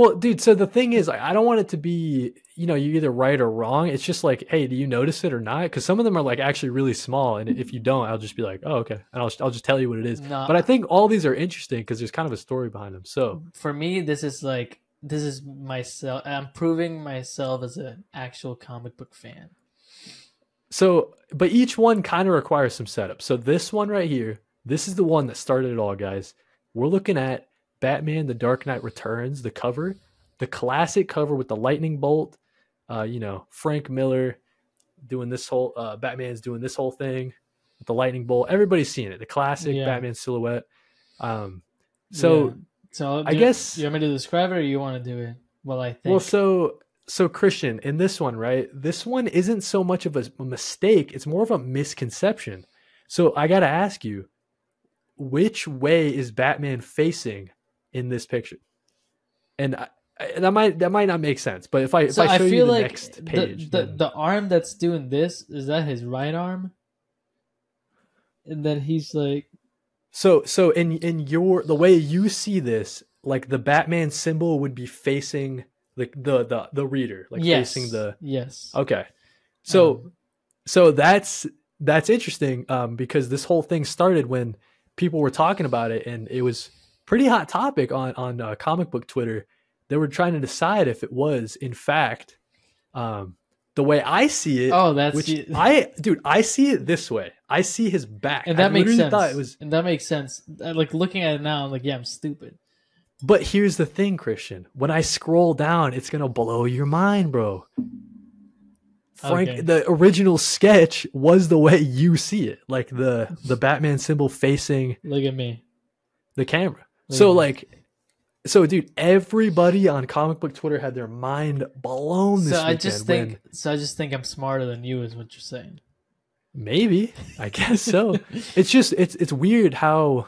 Well, dude, so the thing is, I don't want it to be, you know, you're either right or wrong. It's just like, hey, do you notice it or not? Because some of them are like actually really small, and if you don't, I'll just be like, oh, okay, and I'll I'll just tell you what it is. No, But I think all these are interesting because there's kind of a story behind them. So for me, this is like this is myself. I'm proving myself as an actual comic book fan. So, but each one kind of requires some setup. So this one right here, this is the one that started it all, guys. We're looking at Batman: The Dark Knight Returns, the cover, the classic cover with the lightning bolt. Uh, you know, Frank Miller doing this whole uh, Batman's doing this whole thing with the lightning bolt. Everybody's seen it. The classic Yeah. Batman silhouette. Um, so Yeah. so I guess- you want me to describe it, or you want to do it? Well, I think. Well, so so Christian in this one, right? This one isn't so much of a, a mistake; it's more of a misconception. So I got to ask you, which way is Batman facing in this picture? And I, I- that might that might not make sense, but if I if so I I show you feel the like next page, the, the then- the arm that's doing this is that his right arm, and then he's like, so so in in your the way you see this, like the Batman symbol would be facing like the the the reader, like yes, facing the yes. Okay. So Um, so that's that's interesting um, because this whole thing started when people were talking about it and it was pretty hot topic on on uh, comic book Twitter. They were trying to decide if it was in fact um, the way I see it. oh, that's which I dude, I see it this way. I see his back, and that I makes sense. Thought it was, and that makes sense. Uh, Like looking at it now, I'm like, yeah, I'm stupid. but here's the thing, Christian. When I scroll down, it's gonna blow your mind, bro. Frank, Okay. the original sketch was the way you see it, like the the Batman symbol facing Look at me. the camera. Look So like, so dude, everybody on comic book Twitter had their mind blown this So I just when- think, so I just think I'm smarter than you, is what you're saying. maybe I guess so. it's just it's it's weird how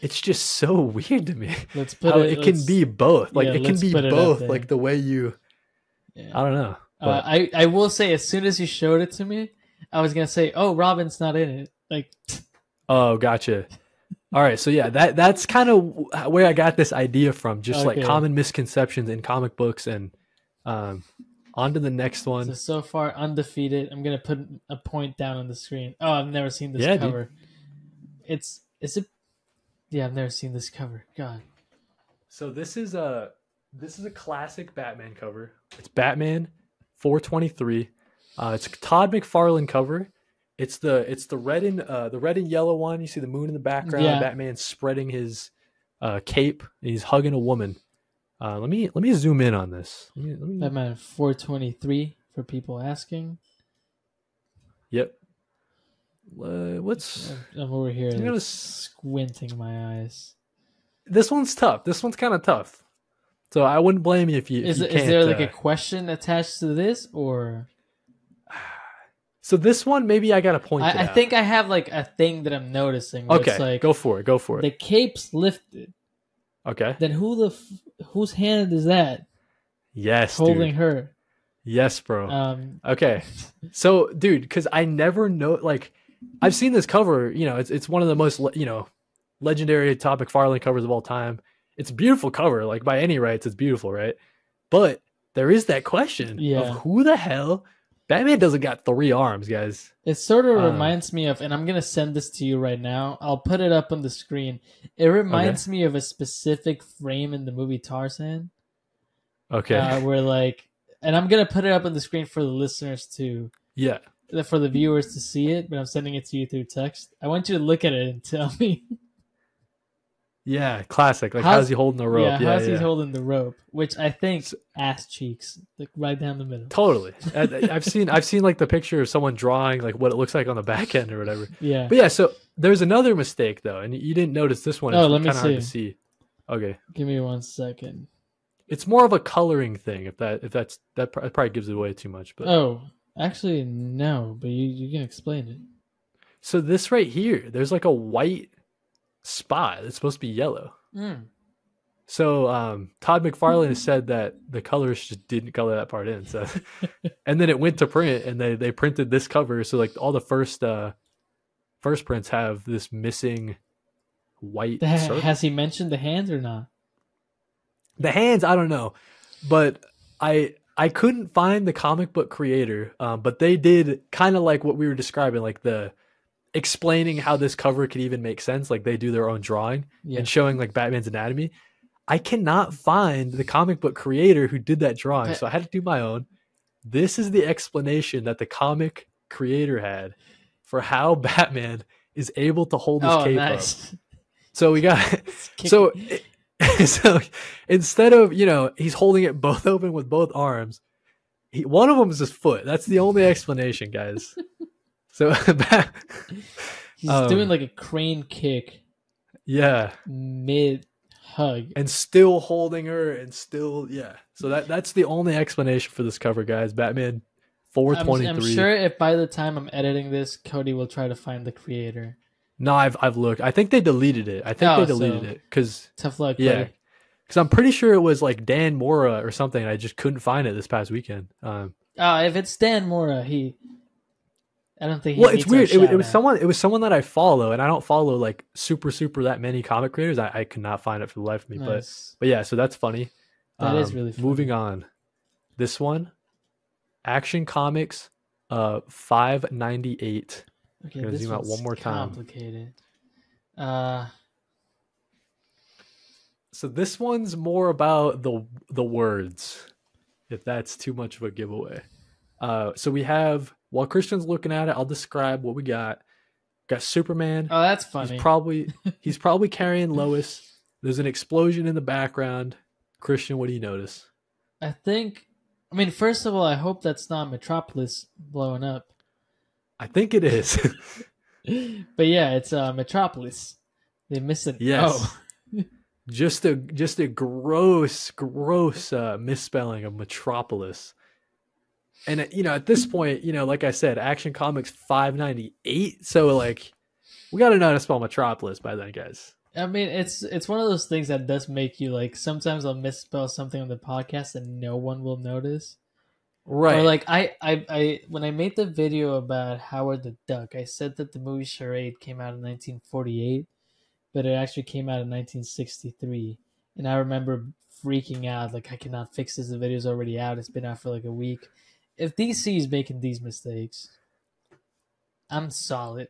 it's just so weird to me let's put it. it, can be both. Like yeah, it can be both. Like the way you, Yeah. I don't know. Uh, I I will say, as soon as you showed it to me, I was gonna say, "Oh, Robin's not in it." Like, oh, gotcha. All right, so yeah, that that's kind of where I got this idea from. Just like common misconceptions in comic books, and um, on to the next one. so so far undefeated. I'm gonna put a point down on the screen. Oh, I've never seen this Yeah, dude. cover. It's is it? Yeah, I've never seen this cover. God. So this is a this is a classic Batman cover. It's Batman 423. Uh, it's a Todd McFarlane cover. It's the it's the red and uh, the red and yellow one. You see the moon in the background. Yeah. Batman spreading his uh, cape. And he's hugging a woman. Uh, let me let me zoom in on this. Let me, let me, Batman 423 for people asking. yep. Uh, what's I'm over here like, gonna squinting my eyes. this one's tough. This one's kind of tough. So I wouldn't blame you if you. If Is you it- is there like uh, a question attached to this, or So this one, maybe I got to point. it I, I think I have like a thing that I'm noticing. Okay, it's like go for it. Go for it. the cape's lifted. okay. Then who the f- whose hand is that Yes, holding dude. her? Yes, bro. Um, okay. So, dude, because I never know, like, I've seen this cover. You know, it's it's one of the most, you know, legendary Todd McFarlane covers of all time. It's a beautiful cover. Like by any rights, it's beautiful, right? But there is that question Yeah. of who the hell. Batman doesn't got three arms, guys. it sort of Uh. reminds me of, and I'm gonna send this to you right now. I'll put it up on the screen. It reminds me of a specific frame in the movie Tarzan, Okay. uh, where like, and I'm gonna put it up on the screen for the listeners to, yeah. for the viewers to see it. But I'm sending it to you through text. I want you to look at it and tell me. Yeah. Classic. Like, How's- how's, he holding the rope? Yeah, Yeah. how's yeah. he holding the rope? Which I think ass cheeks, like right down the middle. Totally. I- uh, I've seen I've seen like the picture of someone drawing like what it looks like on the back end or whatever. Yeah. But yeah, so there's another mistake though, and you didn't notice this one. Oh, It's let me kinda hard to see. see. Okay, Give me one second. it's more of a coloring thing. If that if that's that probably gives it away too much. But Oh, actually, no, but you, you can explain it. so this right here, there's like a white spot. It's supposed to be yellow. Mm. So um, Todd McFarlane has said that the colors just didn't color that part in. So, and then it went to print, and they they printed this cover. So like all the first uh, first prints have this missing white circle. Has he mentioned the hands or not? The hands, I don't know, but I I couldn't find the comic book creator, um, but they did kind of like what we were describing, like the explaining how this cover could even make sense. Like they do their own drawing Yeah. and showing like Batman's anatomy. I cannot find the comic book creator who did that drawing, so I had to do my own. This is the explanation that the comic creator had for how Batman is able to hold his Oh, cape up. So we got so so instead of you know he's holding it both open with both arms, he, one of them is his foot. That's the only explanation, guys. So he's um, doing like a crane kick yeah, mid hug. and still holding her, and still yeah. So that that's the only explanation for this cover, guys. Batman four I'm, I'm sure if by the time I'm editing this, Kody will try to find the creator. No, I've I've looked. I think they deleted it. I think Oh, they deleted so- it because Tough luck, yeah, because I'm pretty sure it was like Dan Mora or something. I just couldn't find it this past weekend. Um, Oh, if it's Dan Mora, he. I don't think. Well, it's weird. It, it was someone. It was someone that I follow, and I don't follow like super super that many comic creators. I, I could not find it for the life of me. But Nice. but yeah, so that's funny. That is Um, really funny. Moving on. This one, Action Comics, uh, five ninety eight. Okay, gonna this zoom out one more time. Complicated. Uh, So this one's more about the the words, if that's too much of a giveaway. Uh, so we have while Christian's looking at it, I'll describe what we got. Got Superman. oh, that's funny. He's probably he's probably carrying Lois. There's an explosion in the background. Christian, what do you notice? I think. I mean, first of all, I hope that's not Metropolis blowing up. I think it is. But yeah, it's uh, Metropolis. They miss it. Yes. O. just a just a gross, gross uh, misspelling of Metropolis. And uh, you know, at this point, you know, like I said, Action Comics five ninety eight. So like, we got to know how to spell Metropolis by then, guys. I mean, it's it's one of those things that does make you like. Sometimes I'll misspell something on the podcast and no one will notice. Right. Or like I, I, I when I made the video about Howard the Duck, I said that the movie Charade came out in 1948, but it actually came out in 1963. And I remember freaking out, like I cannot fix this. The video's already out. It's been out for like a week. If DC is making these mistakes, I'm solid.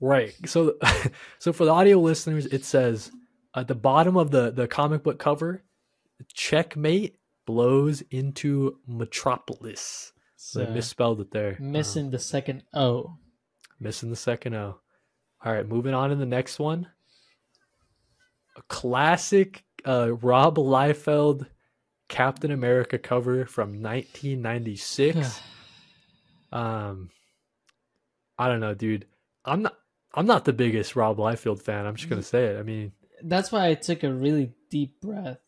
Right. So, so for the audio listeners, it says at the bottom of the the comic book cover, "Checkmate blows into Metropolis." So they misspelled it there. missing the second O. Missing the second O. All right, moving on to the next one. A classic uh, Rob Liefeld Captain America cover from 1996. um, I don't know, dude. I'm not. I'm not the biggest Rob Liefeld fan. I'm just gonna say it. I mean, That's why I took a really deep breath.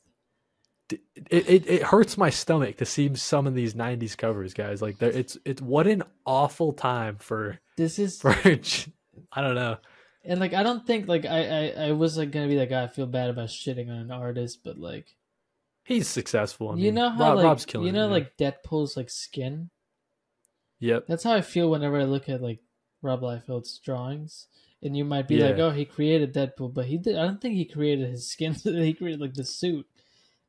it, it, it hurts my stomach to see some of these 90s covers guys like there it's it's what an awful time for This is for i don't know and like I don't think like I I, I was like gonna be like guy. I feel bad about shitting on an artist, but like he's successful I mean, you know how Rob, like rob's killing you know like Deadpool's like skin. yep That's how I feel whenever I look at like Rob Liefeld's drawings. And you might be like, "Oh, he created Deadpool," but he did. I don't think he created his skin. he created like the suit.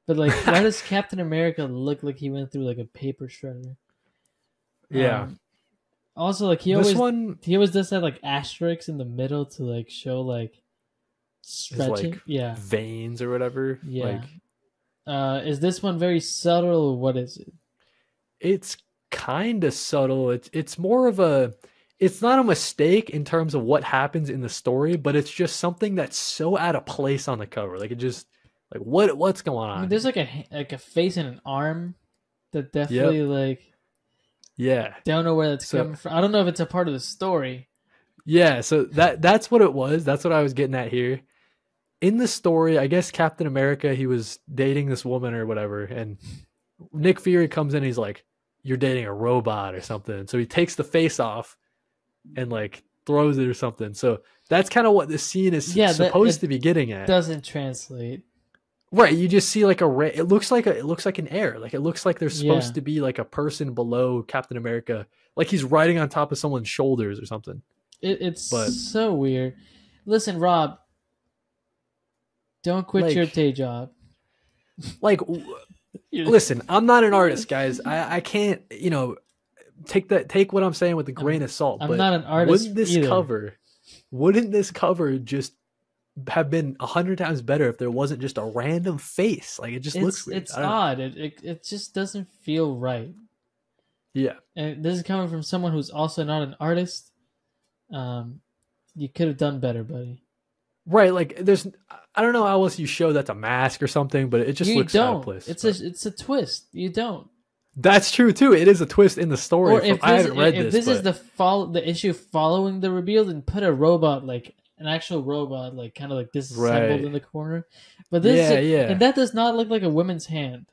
But like, why does Captain America look like he went through like a paper shredder? yeah Um, also, like he this always one he always does that like asterisks in the middle to like show like stretching. like, yeah. veins or whatever Yeah. like Uh, is this one very subtle? Or what is it? it's kind of subtle it's it's more of a it's not a mistake in terms of what happens in the story but it's just something that's so out of place on the cover like it just like what what's going on I mean, there's like a like a face and an arm that definitely like yeah don't know where that's So- coming from. I don't know if it's a part of the story. Yeah, so that that's what it was. That's what I was getting at here. In the story, I guess Captain America he was dating this woman or whatever, and Nick Fury comes in. And he's like, "You're dating a robot or something." So he takes the face off and like throws it or something. So that's kind of what the scene is Yeah, supposed to be getting at. Doesn't translate. Right, you just see like a ray. It looks like a it looks like an air. Like it looks like there's supposed Yeah. to be like a person below Captain America, like he's riding on top of someone's shoulders or something. It, it's But- so weird. Listen, Rob, don't quit your day job. like listen, I'm not an artist, guys. I, I can't, you know, take that take what I'm saying with a grain of salt. I'm but not an artist wouldn't this either. cover wouldn't this cover just have been a hundred times better if there wasn't just a random face? Like it just it's looks weird. it's odd. It, it it just doesn't feel right. Yeah. And this is coming from someone who's also not an artist. Um, you could have done better, buddy. Right, like there's I don't know how else you show that's a mask or something, but it just you looks out don't. of place. It's but- a it's a twist. You don't. That's true too. It is a twist in the story. Or from- if I this, haven't read if this, this is the follow the issue following the reveal, then put a robot like an actual robot, like kind of like disassembled Right. in the corner. But this, Yeah, is, yeah. and that does not look like a woman's hand.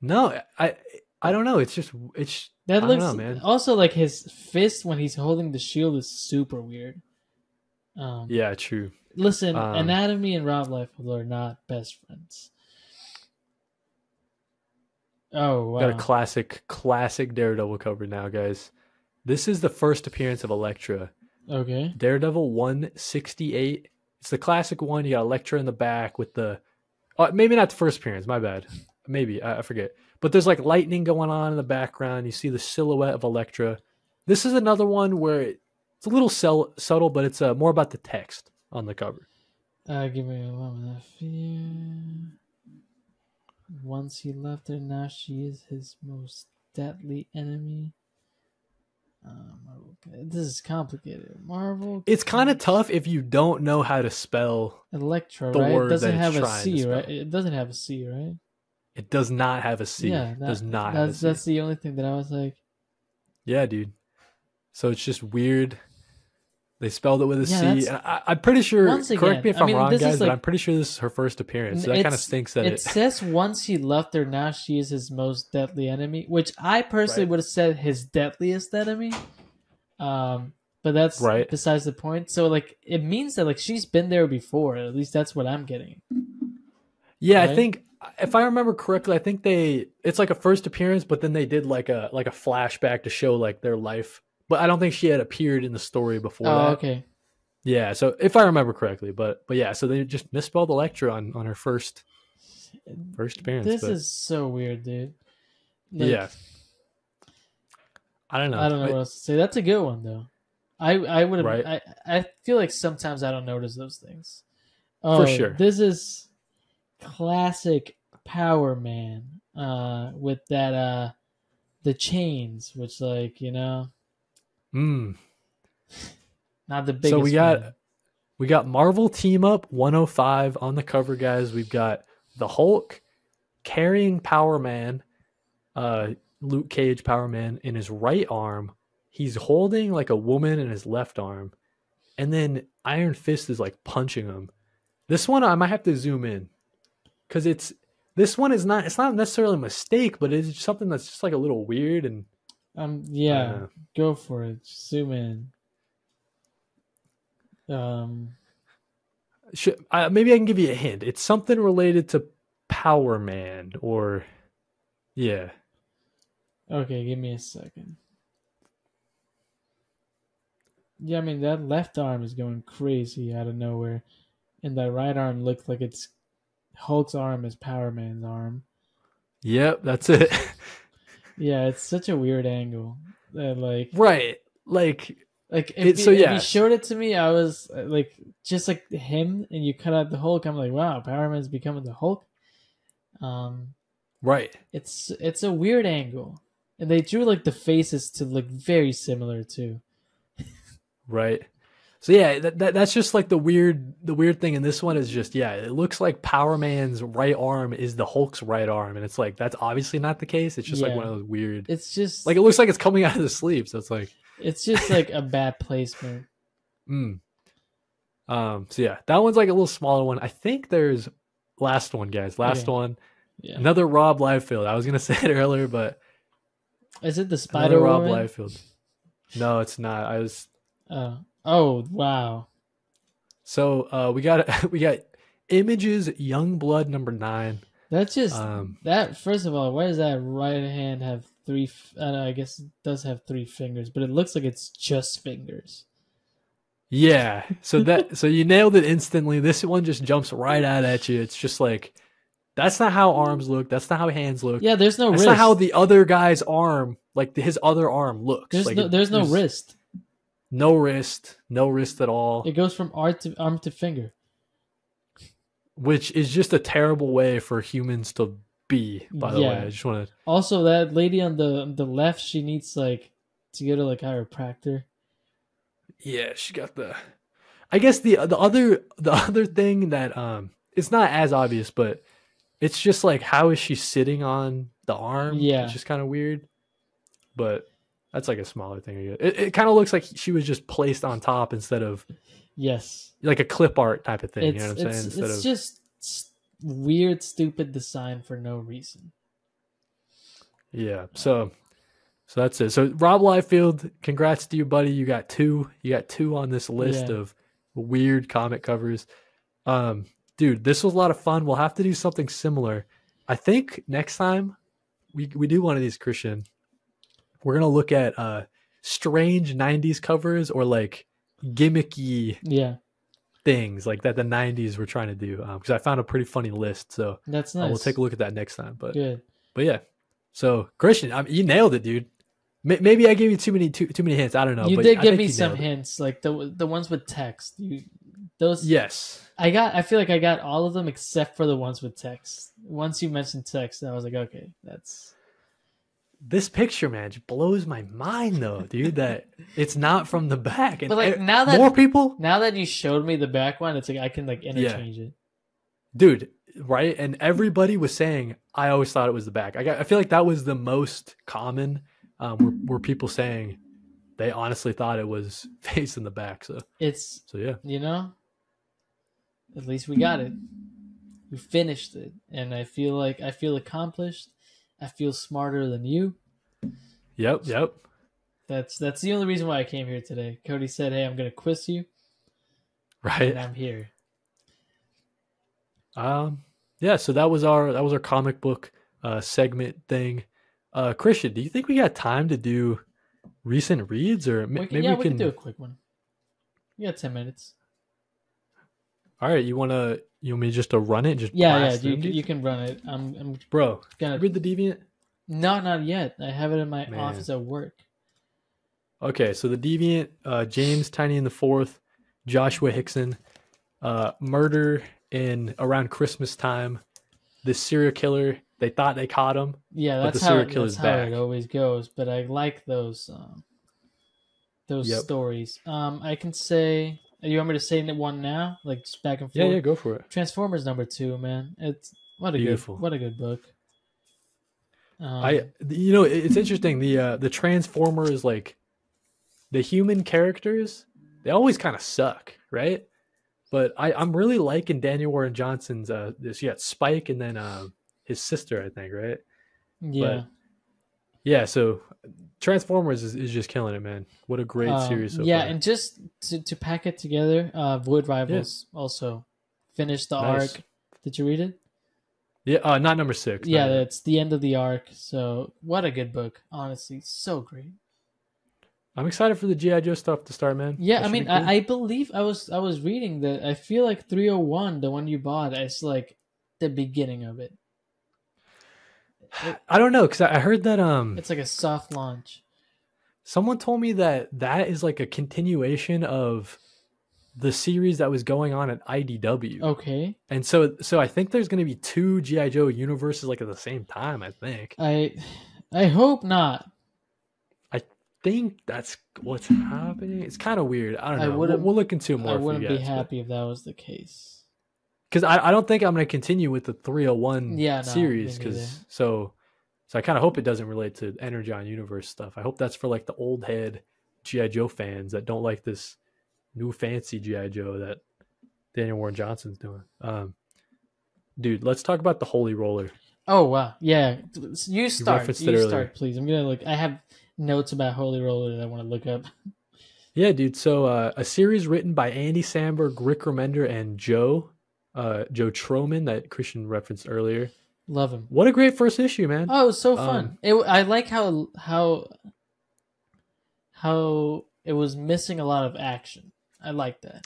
no, I I don't know. It's just it's That I looks know, man. also like his fist when he's holding the shield is super weird. Um, yeah, true. Listen, Um, Anatomy and Rob Liefeld are not best friends. Oh wow! Got a classic classic Daredevil cover now, guys. This is the first appearance of Elektra. okay, Daredevil 168. It's the classic one. You got Elektra in the back with the uh, maybe not the first appearance, my bad. Maybe, I, I forget. But there's like lightning going on in the background. You see the silhouette of Elektra. This is another one where it, it's a little sell, subtle, but it's uh, more about the text on the cover. uh, give me a moment of fear. Once he left her, now she is his most deadly enemy. Marvel. This is complicated. Marvel. It's kind of tough if you don't know how to spell. Electra, the right? word It doesn't that have a C, right? It doesn't have a C, right? It does not have a C. yeah, It does that- not That's that's the only thing that I was like. Yeah, dude. So it's just weird. They spelled it with a Yeah, C. I, I'm pretty sure. Once correct me if I I'm mean, wrong, this is guys, but I'm pretty sure this is her first appearance. So that kind of stinks that it, it. says once he left her, now she is his most deadly enemy, which I personally Right. would have said his deadliest enemy. Um, but that's Right. besides the point. So like, it means that like she's been there before. At least that's what I'm getting. yeah, I think if I remember correctly, I think they it's like a first appearance, but then they did like a like a flashback to show like their life. But I don't think she had appeared in the story before oh, that. okay. Yeah, so if I remember correctly, but but yeah, so they just misspelled Electra on on her first first appearance. This but, is so weird, dude. Like, yeah. I don't know. I don't know But- what else to say. That's a good one though. I I would have. Right. I I feel like sometimes I don't notice those things. Oh, sure. This is classic Power Man. Uh, with that uh, the chains, which like you know, Mm. not the biggest. So we got one. we got Marvel Team Up 105 on the cover, guys. We've got the Hulk carrying Power Man, uh, Luke Cage Power Man in his right arm. He's holding like a woman in his left arm, and then Iron Fist is like punching him. This one I might have to zoom in because it's this one is not it's not necessarily a mistake, but it's something that's just like a little weird and um yeah, go for it. Zoom in. Um, Should, uh, maybe I can give you a hint. It's something related to Power Man or yeah. okay, give me a second. Yeah, I mean that left arm is going crazy out of nowhere, and that right arm looks like it's Hulk's arm is Power Man's arm. Yep, that's it. Yeah, it's such a weird angle. That like, right. Like like if, It- so if you yes. showed it to me, I was like, just like him, and you cut out the Hulk. I'm like, wow, Power Man's becoming the Hulk. Um, right. it's it's a weird angle, and they drew like the faces to look very similar too. Right. So yeah, that, that that's just like the weird the weird thing in this one is just yeah, it looks like Power Man's right arm is the Hulk's right arm and it's like that's obviously not the case. It's just like one of those weird It's just like it looks like it's coming out of the sleeve, so it's like it's just like a bad placement. mm. Um so yeah, that one's like a little smaller one. I think there's last one, guys. Last Okay. one. Yeah, Another Rob Liefeld. I was gonna say it earlier, but is it the Spider Rob? Liefeld. No, it's not. I was Oh, oh, wow. so uh we got we got images Youngblood number nine. That's just Um that. First of all, why does that right hand have three? I, don't know, I guess it does have three fingers, but it looks like it's just fingers. Yeah. So that so you nailed it instantly. This one just jumps right out at you. It's just like That's not how arms look. That's not how hands look. Yeah, there's no That's wrist. not how the other guy's arm, like his other arm, looks. there's like no it- there's no wrist. No wrist. No wrist at all. It goes from arm to arm to finger. which is just a terrible way for humans to be. By the way, Yeah. I just want to. Also, that lady on the the left, she needs like to go to like chiropractor. Yeah, she got the. I guess the the other the other thing that um it's not as obvious, but it's just like how is she sitting on the arm? Yeah. it's just kind of weird. But that's like a smaller thing. It it kind of looks like she was just placed on top instead of Yes, like a clip art type of thing. it's you know what I'm it's saying? Instead it's of just weird, stupid design for no reason. Yeah. So so that's it. So Rob Liefeld, congrats to you, buddy. You got two. You got two on this list Yeah. of weird comic covers. Um, dude, this was a lot of fun. We'll have to do something similar. I think next time we we do one of these Christian, we're gonna look at uh strange '90s covers or like gimmicky Yeah, things like that the '90s were trying to do. Because I found a pretty funny list, so that's uh, we'll take a look at that next time. But yeah but yeah, so Christian, I mean, you nailed it, dude. May- Maybe I gave you too many too, too many hints. I don't know. you did I give me some it. hints, like the the ones with text. You those. Yes. I got. I feel like I got all of them except for the ones with text. Once you mentioned text, I was like, okay, that's This picture, man, just blows my mind, though, dude. That it's not from the back. And But, like, now that- more people, now that you showed me the back one, it's like I can like interchange it. dude, right? And everybody was saying, I always thought it was the back. I got, I feel like that was the most common. Um, were, were people saying they honestly thought it was face in the back. So, It's so yeah, you know, at least we got it. We finished it, and I feel like I feel accomplished. I feel smarter than you. yep, yep, That's that's the only reason why I came here today. Kody said, "Hey, I'm gonna quiz you," right. and I'm here. Um, yeah. So that was our that was our comic book uh, segment thing. Uh, Christian, do you think we got time to do recent reads, or We can, maybe yeah, we we can? can do a quick one. We got ten minutes. All right, you wanna you want me just to run it? Just Yeah, yeah, you, you can run it. I'm I'm bro. gonna. Read the deviant. No, not yet. I have it in my Man. office at work. Okay, so the deviant, uh, James Tynion the fourth, Joshua Hixson, uh, murder in around Christmas time. This serial killer, they thought they caught him. Yeah, that's the how serial it, killer's that's how it always goes. But I like those um, those Yep. stories. Um, I can say. You want me to say one now, like just back and forth? Yeah, yeah, go for it. Transformers number two, man. It's what a Beautiful. good what a good book. Um, I, you know, it's interesting. The uh, the Transformers, like the human characters, they always kind of suck, right? But I, I'm really liking Daniel Warren Johnson's. Uh, this yeah, Spike, and then uh, his sister, I think, right? yeah. Yeah, so Transformers is, is just killing it, man. What a great Um, series so yeah, far. and just to, to pack it together, uh, Void Rivals also finished the Nice. arc. Did you read it? yeah, uh, not number six. Yeah, no. that's the end of the arc. So what a good book, honestly, so great. I'm excited for the GI Joe stuff to start, man. Yeah, That I mean, be. I, I believe I was I was reading that. I feel like 301, the one you bought, is like the beginning of it. I don't know because I I heard that um It's like a soft launch. someone told me that that is like a continuation of the series that was going on at IDW, Okay, and so so I think there's going to be two GI Joe universes like at the same time. I think. I I hope not. I think that's what's happening. It's kind of weird. I don't I know. We'll, wouldn't- we'll look into it more. I wouldn't be guys, but- happy if that was the case. Because I, I don't think I'm going to continue with the 301 Yeah, no, series because so so I kind of hope it doesn't relate to Energon Universe stuff. I hope that's for like the old head GI Joe fans that don't like this new fancy GI Joe that Daniel Warren Johnson's doing. Um, dude, let's talk about the Holy Roller. Oh wow, yeah. You start. referenced You, start, please. I'm gonna look. I have notes about Holy Roller that I want to look up. Yeah, dude. So uh, a series written by Andy Samberg, Rick Remender, and Joe uh, Joe Trohman that Christian referenced earlier. Love him. What a great first issue, man. Oh, it was so fun. Um, it. I like how how how it was missing a lot of action. I like that.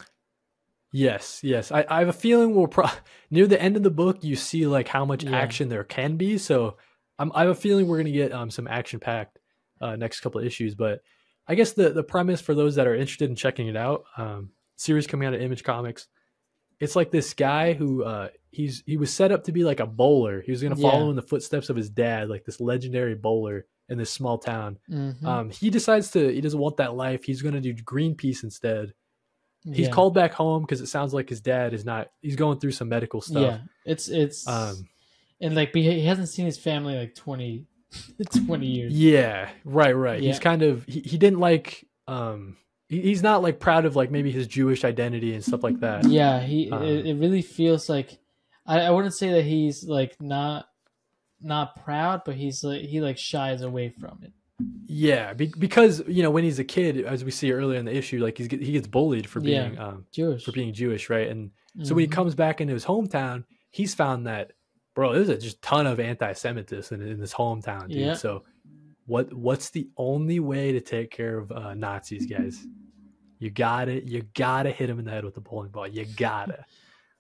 Yes, yes. I, I have a feeling we'll pro- near the end of the book you see like how much Yeah. action there can be. So I'm, I have a feeling we're gonna get um some action packed uh, next couple of issues. But I guess the the premise for those that are interested in checking it out, um, series coming out of Image Comics, it's like this guy who uh he's he was set up to be like a bowler. He was gonna follow Yeah. in the footsteps of his dad, like this legendary bowler in this small town. Mhm. Um, he decides to he doesn't want that life. He's gonna do Greenpeace instead. He's Yeah. called back home because it sounds like his dad is not. He's going through some medical stuff. Yeah, it's it's Um, and like he hasn't seen his family like 20, 20 years. yeah, right, right. He's kind of he, he didn't like. Um, he's not like proud of like maybe his Jewish identity and stuff like that. Yeah, he Um, it, it really feels like I, I wouldn't say that he's like not not proud, but he's like he like shies away from it. Yeah, be, because you know when he's a kid, as we see earlier in the issue, like he's he gets bullied for Yeah. being um Jewish. for being Jewish, right? And so when he Mhm. comes back into his hometown, he's found that bro, there's a just ton of anti-Semitism in, in this hometown, dude. Yeah. So what what's the only way to take care of uh, Nazis, guys? You got it. you gotta hit him in the head with the bowling ball. You gotta.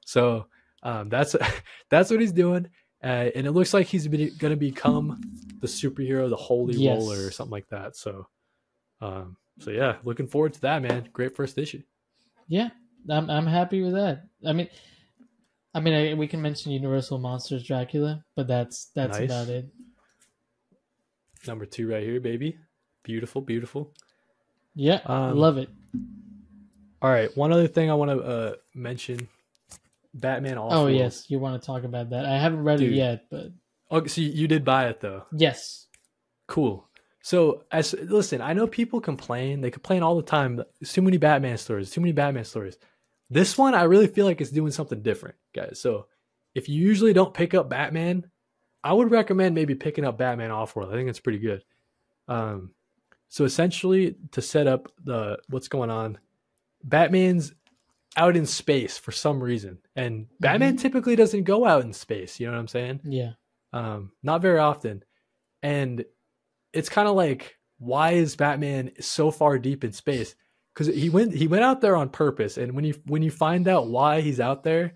So um, that's that's what he's doing, uh, and it looks like he's been, gonna become the superhero, the holy Yes. roller, or something like that. So, um, so yeah, looking forward to that, man. Great first issue. Yeah, I'm I'm happy with that. I mean, I mean, I, we can mention Universal Monsters Dracula, but that's that's Nice. about it. Number two right here, baby. Beautiful, beautiful. Yeah, Um, love it. All right, one other thing I want to uh, mention: Batman. Off Oh yes, you want to talk about that? I haven't read Dude. it yet, but Okay, so you did buy it though. yes, Cool. So as listen, I know people complain. They complain all the time. Too many Batman stories. Too many Batman stories. This one, I really feel like it's doing something different, guys. So if you usually don't pick up Batman, I would recommend maybe picking up Batman Offworld. I think it's pretty good. Um, so essentially, to set up the what's going on, Batman's out in space for some reason, and Batman typically doesn't go out in space. You know what I'm saying? yeah, um, not very often. And it's kind of like, why is Batman so far deep in space? Because he went he went out there on purpose, and when you when you find out why he's out there,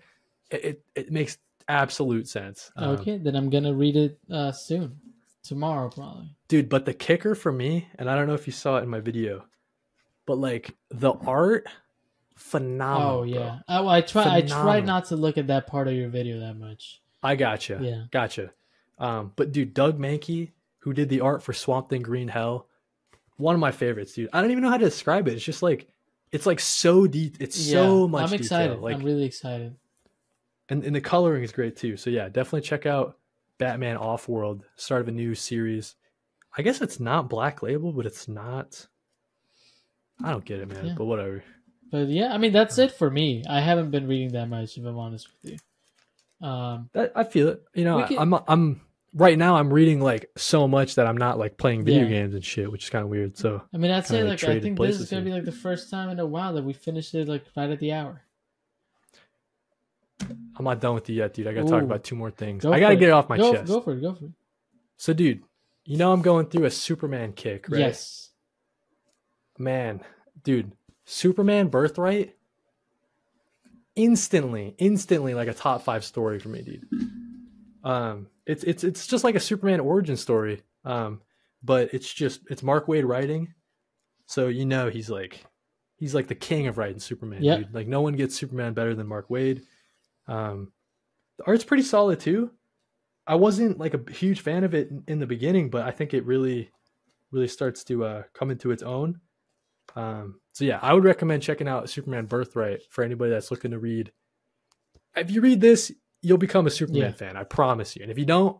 it it, it makes absolute sense. Um, okay. Then I'm gonna read it uh, soon, tomorrow probably. dude. But the kicker for me, and I don't know if you saw it in my video, but like the art, phenomenal. Oh yeah. Oh, I try. I try Phenomenal. not to look at that part of your video that much. I gotcha. Yeah. Gotcha. Um, but dude, Doug Mahnke, who did the art for Swamp Thing Green Hell, one of my favorites, dude. I don't even know how to describe it. It's just like it's like so deep. It's so much I'm excited. detail. Like I'm really excited. and, and the coloring is great too. So yeah, definitely check out Batman Off World, start of a new series. I guess it's not Black Label, but it's not. I don't get it, man. Yeah. But whatever. But yeah, I mean that's it for me. I haven't been reading that much, if I'm honest with you. Um, That I feel it. You know, can- I'm I'm right now. I'm reading like so much that I'm not like playing video Yeah. games and shit, which is kind of weird. So I mean, I'd say Kinda like I think this is gonna be like the first time in a while that we finished it like right at the hour. I'm not done with you yet, dude. I gotta talk about two more things. Go I gotta get it off my go, chest. Go for it. Go for it. So, dude, you know I'm going through a Superman kick, right? Yes. Man, dude, Superman Birthright, instantly, instantly like a top five story for me, dude. Um, it's it's it's just like a Superman origin story. Um, but it's just it's Mark Waid writing, so you know he's like he's like the king of writing Superman, Yeah. dude. Like no one gets Superman better than Mark Waid. Um, the art's pretty solid too. I wasn't like a huge fan of it in, in the beginning, but I think it really, really starts to uh, come into its own. Um, so yeah, I would recommend checking out Superman Birthright for anybody that's looking to read. If you read this, you'll become a Superman Yeah. fan. I promise you. And if you don't,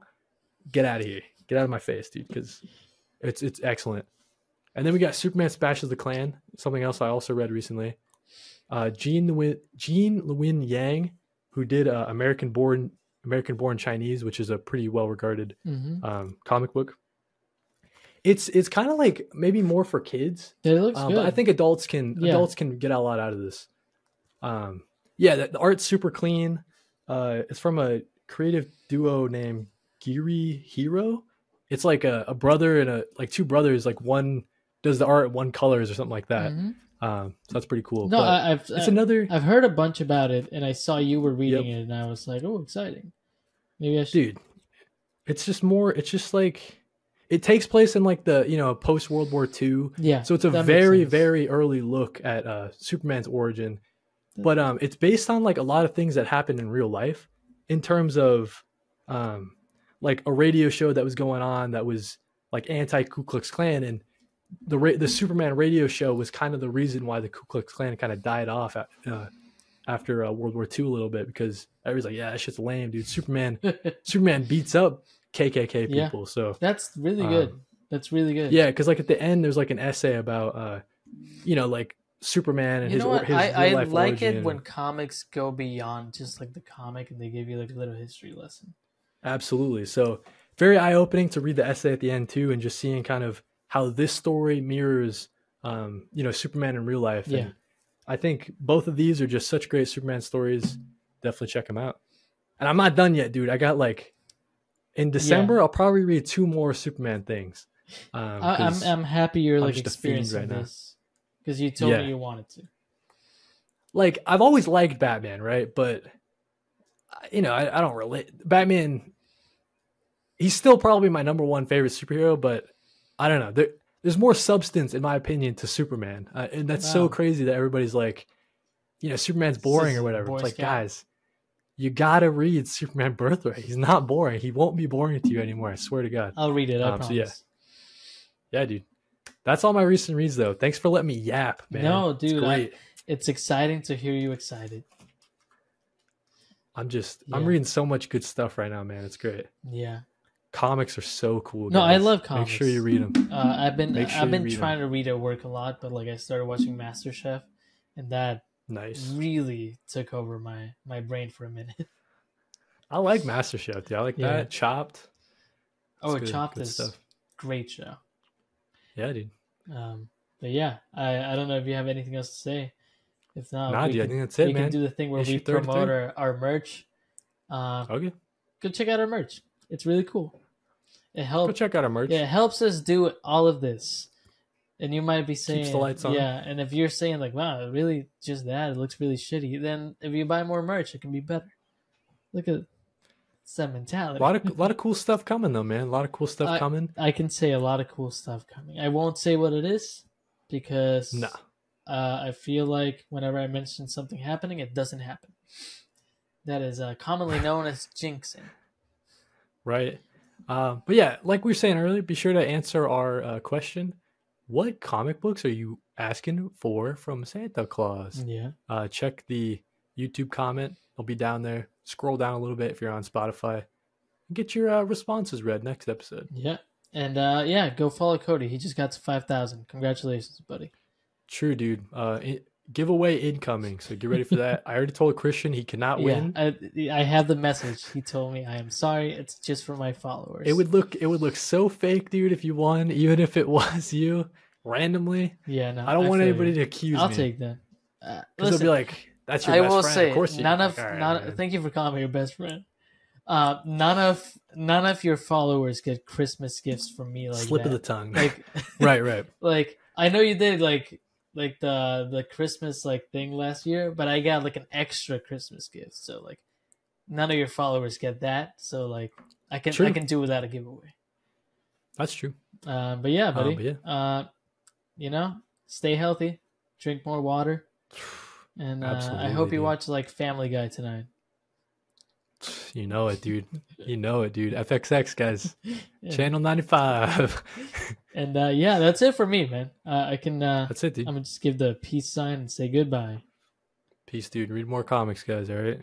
get out of here. Get out of my face, dude, because it's it's excellent. And then we got Superman Smashes the Klan, something else I also read recently. Uh, Gene Luen, Gene Luen Yang, who did uh, American Born American Born Chinese, which is a pretty well regarded hmm um, comic book. It's it's kind of like maybe more for kids, It looks um, good. but I think adults can Yeah. adults can get a lot out of this. Um, yeah, the, the art's super clean. Uh, it's from a creative duo named Gurihiru. It's like a, a brother and a like two brothers. Like one does the art, one colors or something like that. Mhm. Um, so that's pretty cool. No, I, I've it's I, another I've heard a bunch about it, and I saw you were reading it, and I was like, oh, exciting. Maybe I should. dude. It's just more. It's just like it takes place in like the you know post World War II. Yeah. So it's a very very early look at uh, Superman's origin, but um, it's based on like a lot of things that happened in real life in terms of um, like a radio show that was going on that was like anti Ku Klux Klan and the ra- the Superman radio show was kind of the reason why the Ku Klux Klan kind of died off at, uh, after uh, World War II a little bit because everybody's like, yeah, that shit's lame, dude. Superman Superman beats up KKK Yeah. people, so That's really Um, good. That's really good. yeah, because like at the end, there's like an essay about, uh, you know, like Superman and You his, know what? his I, I like it when comics go beyond just like the comic and they give you like a little history lesson. Absolutely. So very eye opening to read the essay at the end too, and just seeing kind of how this story mirrors, um, you know, Superman in real life. Yeah. And I think both of these are just such great Superman stories. Definitely check them out. And I'm not done yet, dude. I got like in December, I'll probably read two more Superman things. Um, I, I'm 'cause- I'm happy you're I'm like experiencing right this because you told Yeah. me you wanted to. like I've always liked Batman, right? But uh, you know, I, I don't relate. Batman, he's still probably my number one favorite superhero, but I don't know. There, there's more substance, in my opinion, to Superman, uh, and that's so crazy that everybody's like, you know, Superman's boring or whatever. It's like, Scout. guys, you gotta read Superman Birthright. He's not boring. He won't be boring to you anymore. I swear to God. I'll read it. I Um, so promise. yeah. Yeah, dude. That's all my recent reads, though. Thanks for letting me yap, man. No, It's dude, I- It's exciting to hear you excited. I'm just I'm reading so much good stuff right now, man. It's great. Yeah. Comics are so cool. No, I love comics. Make sure you read them. Uh, I've been sure I've been trying to read at work a lot, but like I started watching MasterChef, and that Nice. really took over my my brain for a minute. I like MasterChef. Dude. I like Yeah. that. Chopped. Oh, good- Chopped good is great show. Yeah, dude. Um, but yeah, I I don't know if you have anything else to say. If not, nah, we dude. I can, think that's it, we can do the thing where we Issue 33. promote our, our merch. Uh, okay. go check out our merch. It's really cool. It helps. Go check out our merch. Yeah, it helps us do all of this. And you might be saying, the lights on. yeah. And if you're saying like, wow, really just that, it looks really shitty. Then if you buy more merch, it can be better. Look at that mentality. A lot of a lot of cool stuff coming though, man. A lot of cool stuff I- coming. I can say a lot of cool stuff coming. I won't say what it is because Nah. uh, I feel like whenever I mention something happening, it doesn't happen. That is uh, commonly known as jinxing. Right. Uh, but yeah, like we were saying earlier, be sure to answer our uh, question. What comic books are you asking for from Santa Claus? Yeah. uh, check the YouTube comment. It'll be down there. Scroll down a little bit if you're on Spotify. Get your uh, responses read next episode. Yeah. And uh, yeah, go follow Kody. He just got to 5,000. Congratulations, buddy. True, dude. Uh, giveaway incoming, so get ready for that. I already told Christian he cannot win. Yeah, I, I have the message. He told me, I am sorry. It's just for my followers. It would look it would look so fake, dude, if you won, even if it was you randomly. Yeah, no. I don't want anybody you. to accuse I'll me. take that. Uh, because they'll listen, be like, "That's your I best will friend." say of course, you none like, of "All right, none, man." thank you for calling me your best friend. Uh, none of none of your followers get Christmas gifts from me like slip that. of the tongue. like right, right. like I know you did like like the the Christmas like thing last year, but I got like an extra Christmas gift. So like none of your followers get that. So like I can I can do without a giveaway. That's true. Uh, but yeah, Uh, buddy. but yeah. Uh, you know, stay healthy, drink more water, and uh, I hope you dude. watch like Family Guy tonight. You know it, dude. You know it, dude. FXX guys, Yeah. channel ninety five. And uh, yeah, that's it for me, man. Uh, I can. Uh, That's it, dude. I'm gonna just give the peace sign and say goodbye. Peace, dude. Read more comics, guys. All right.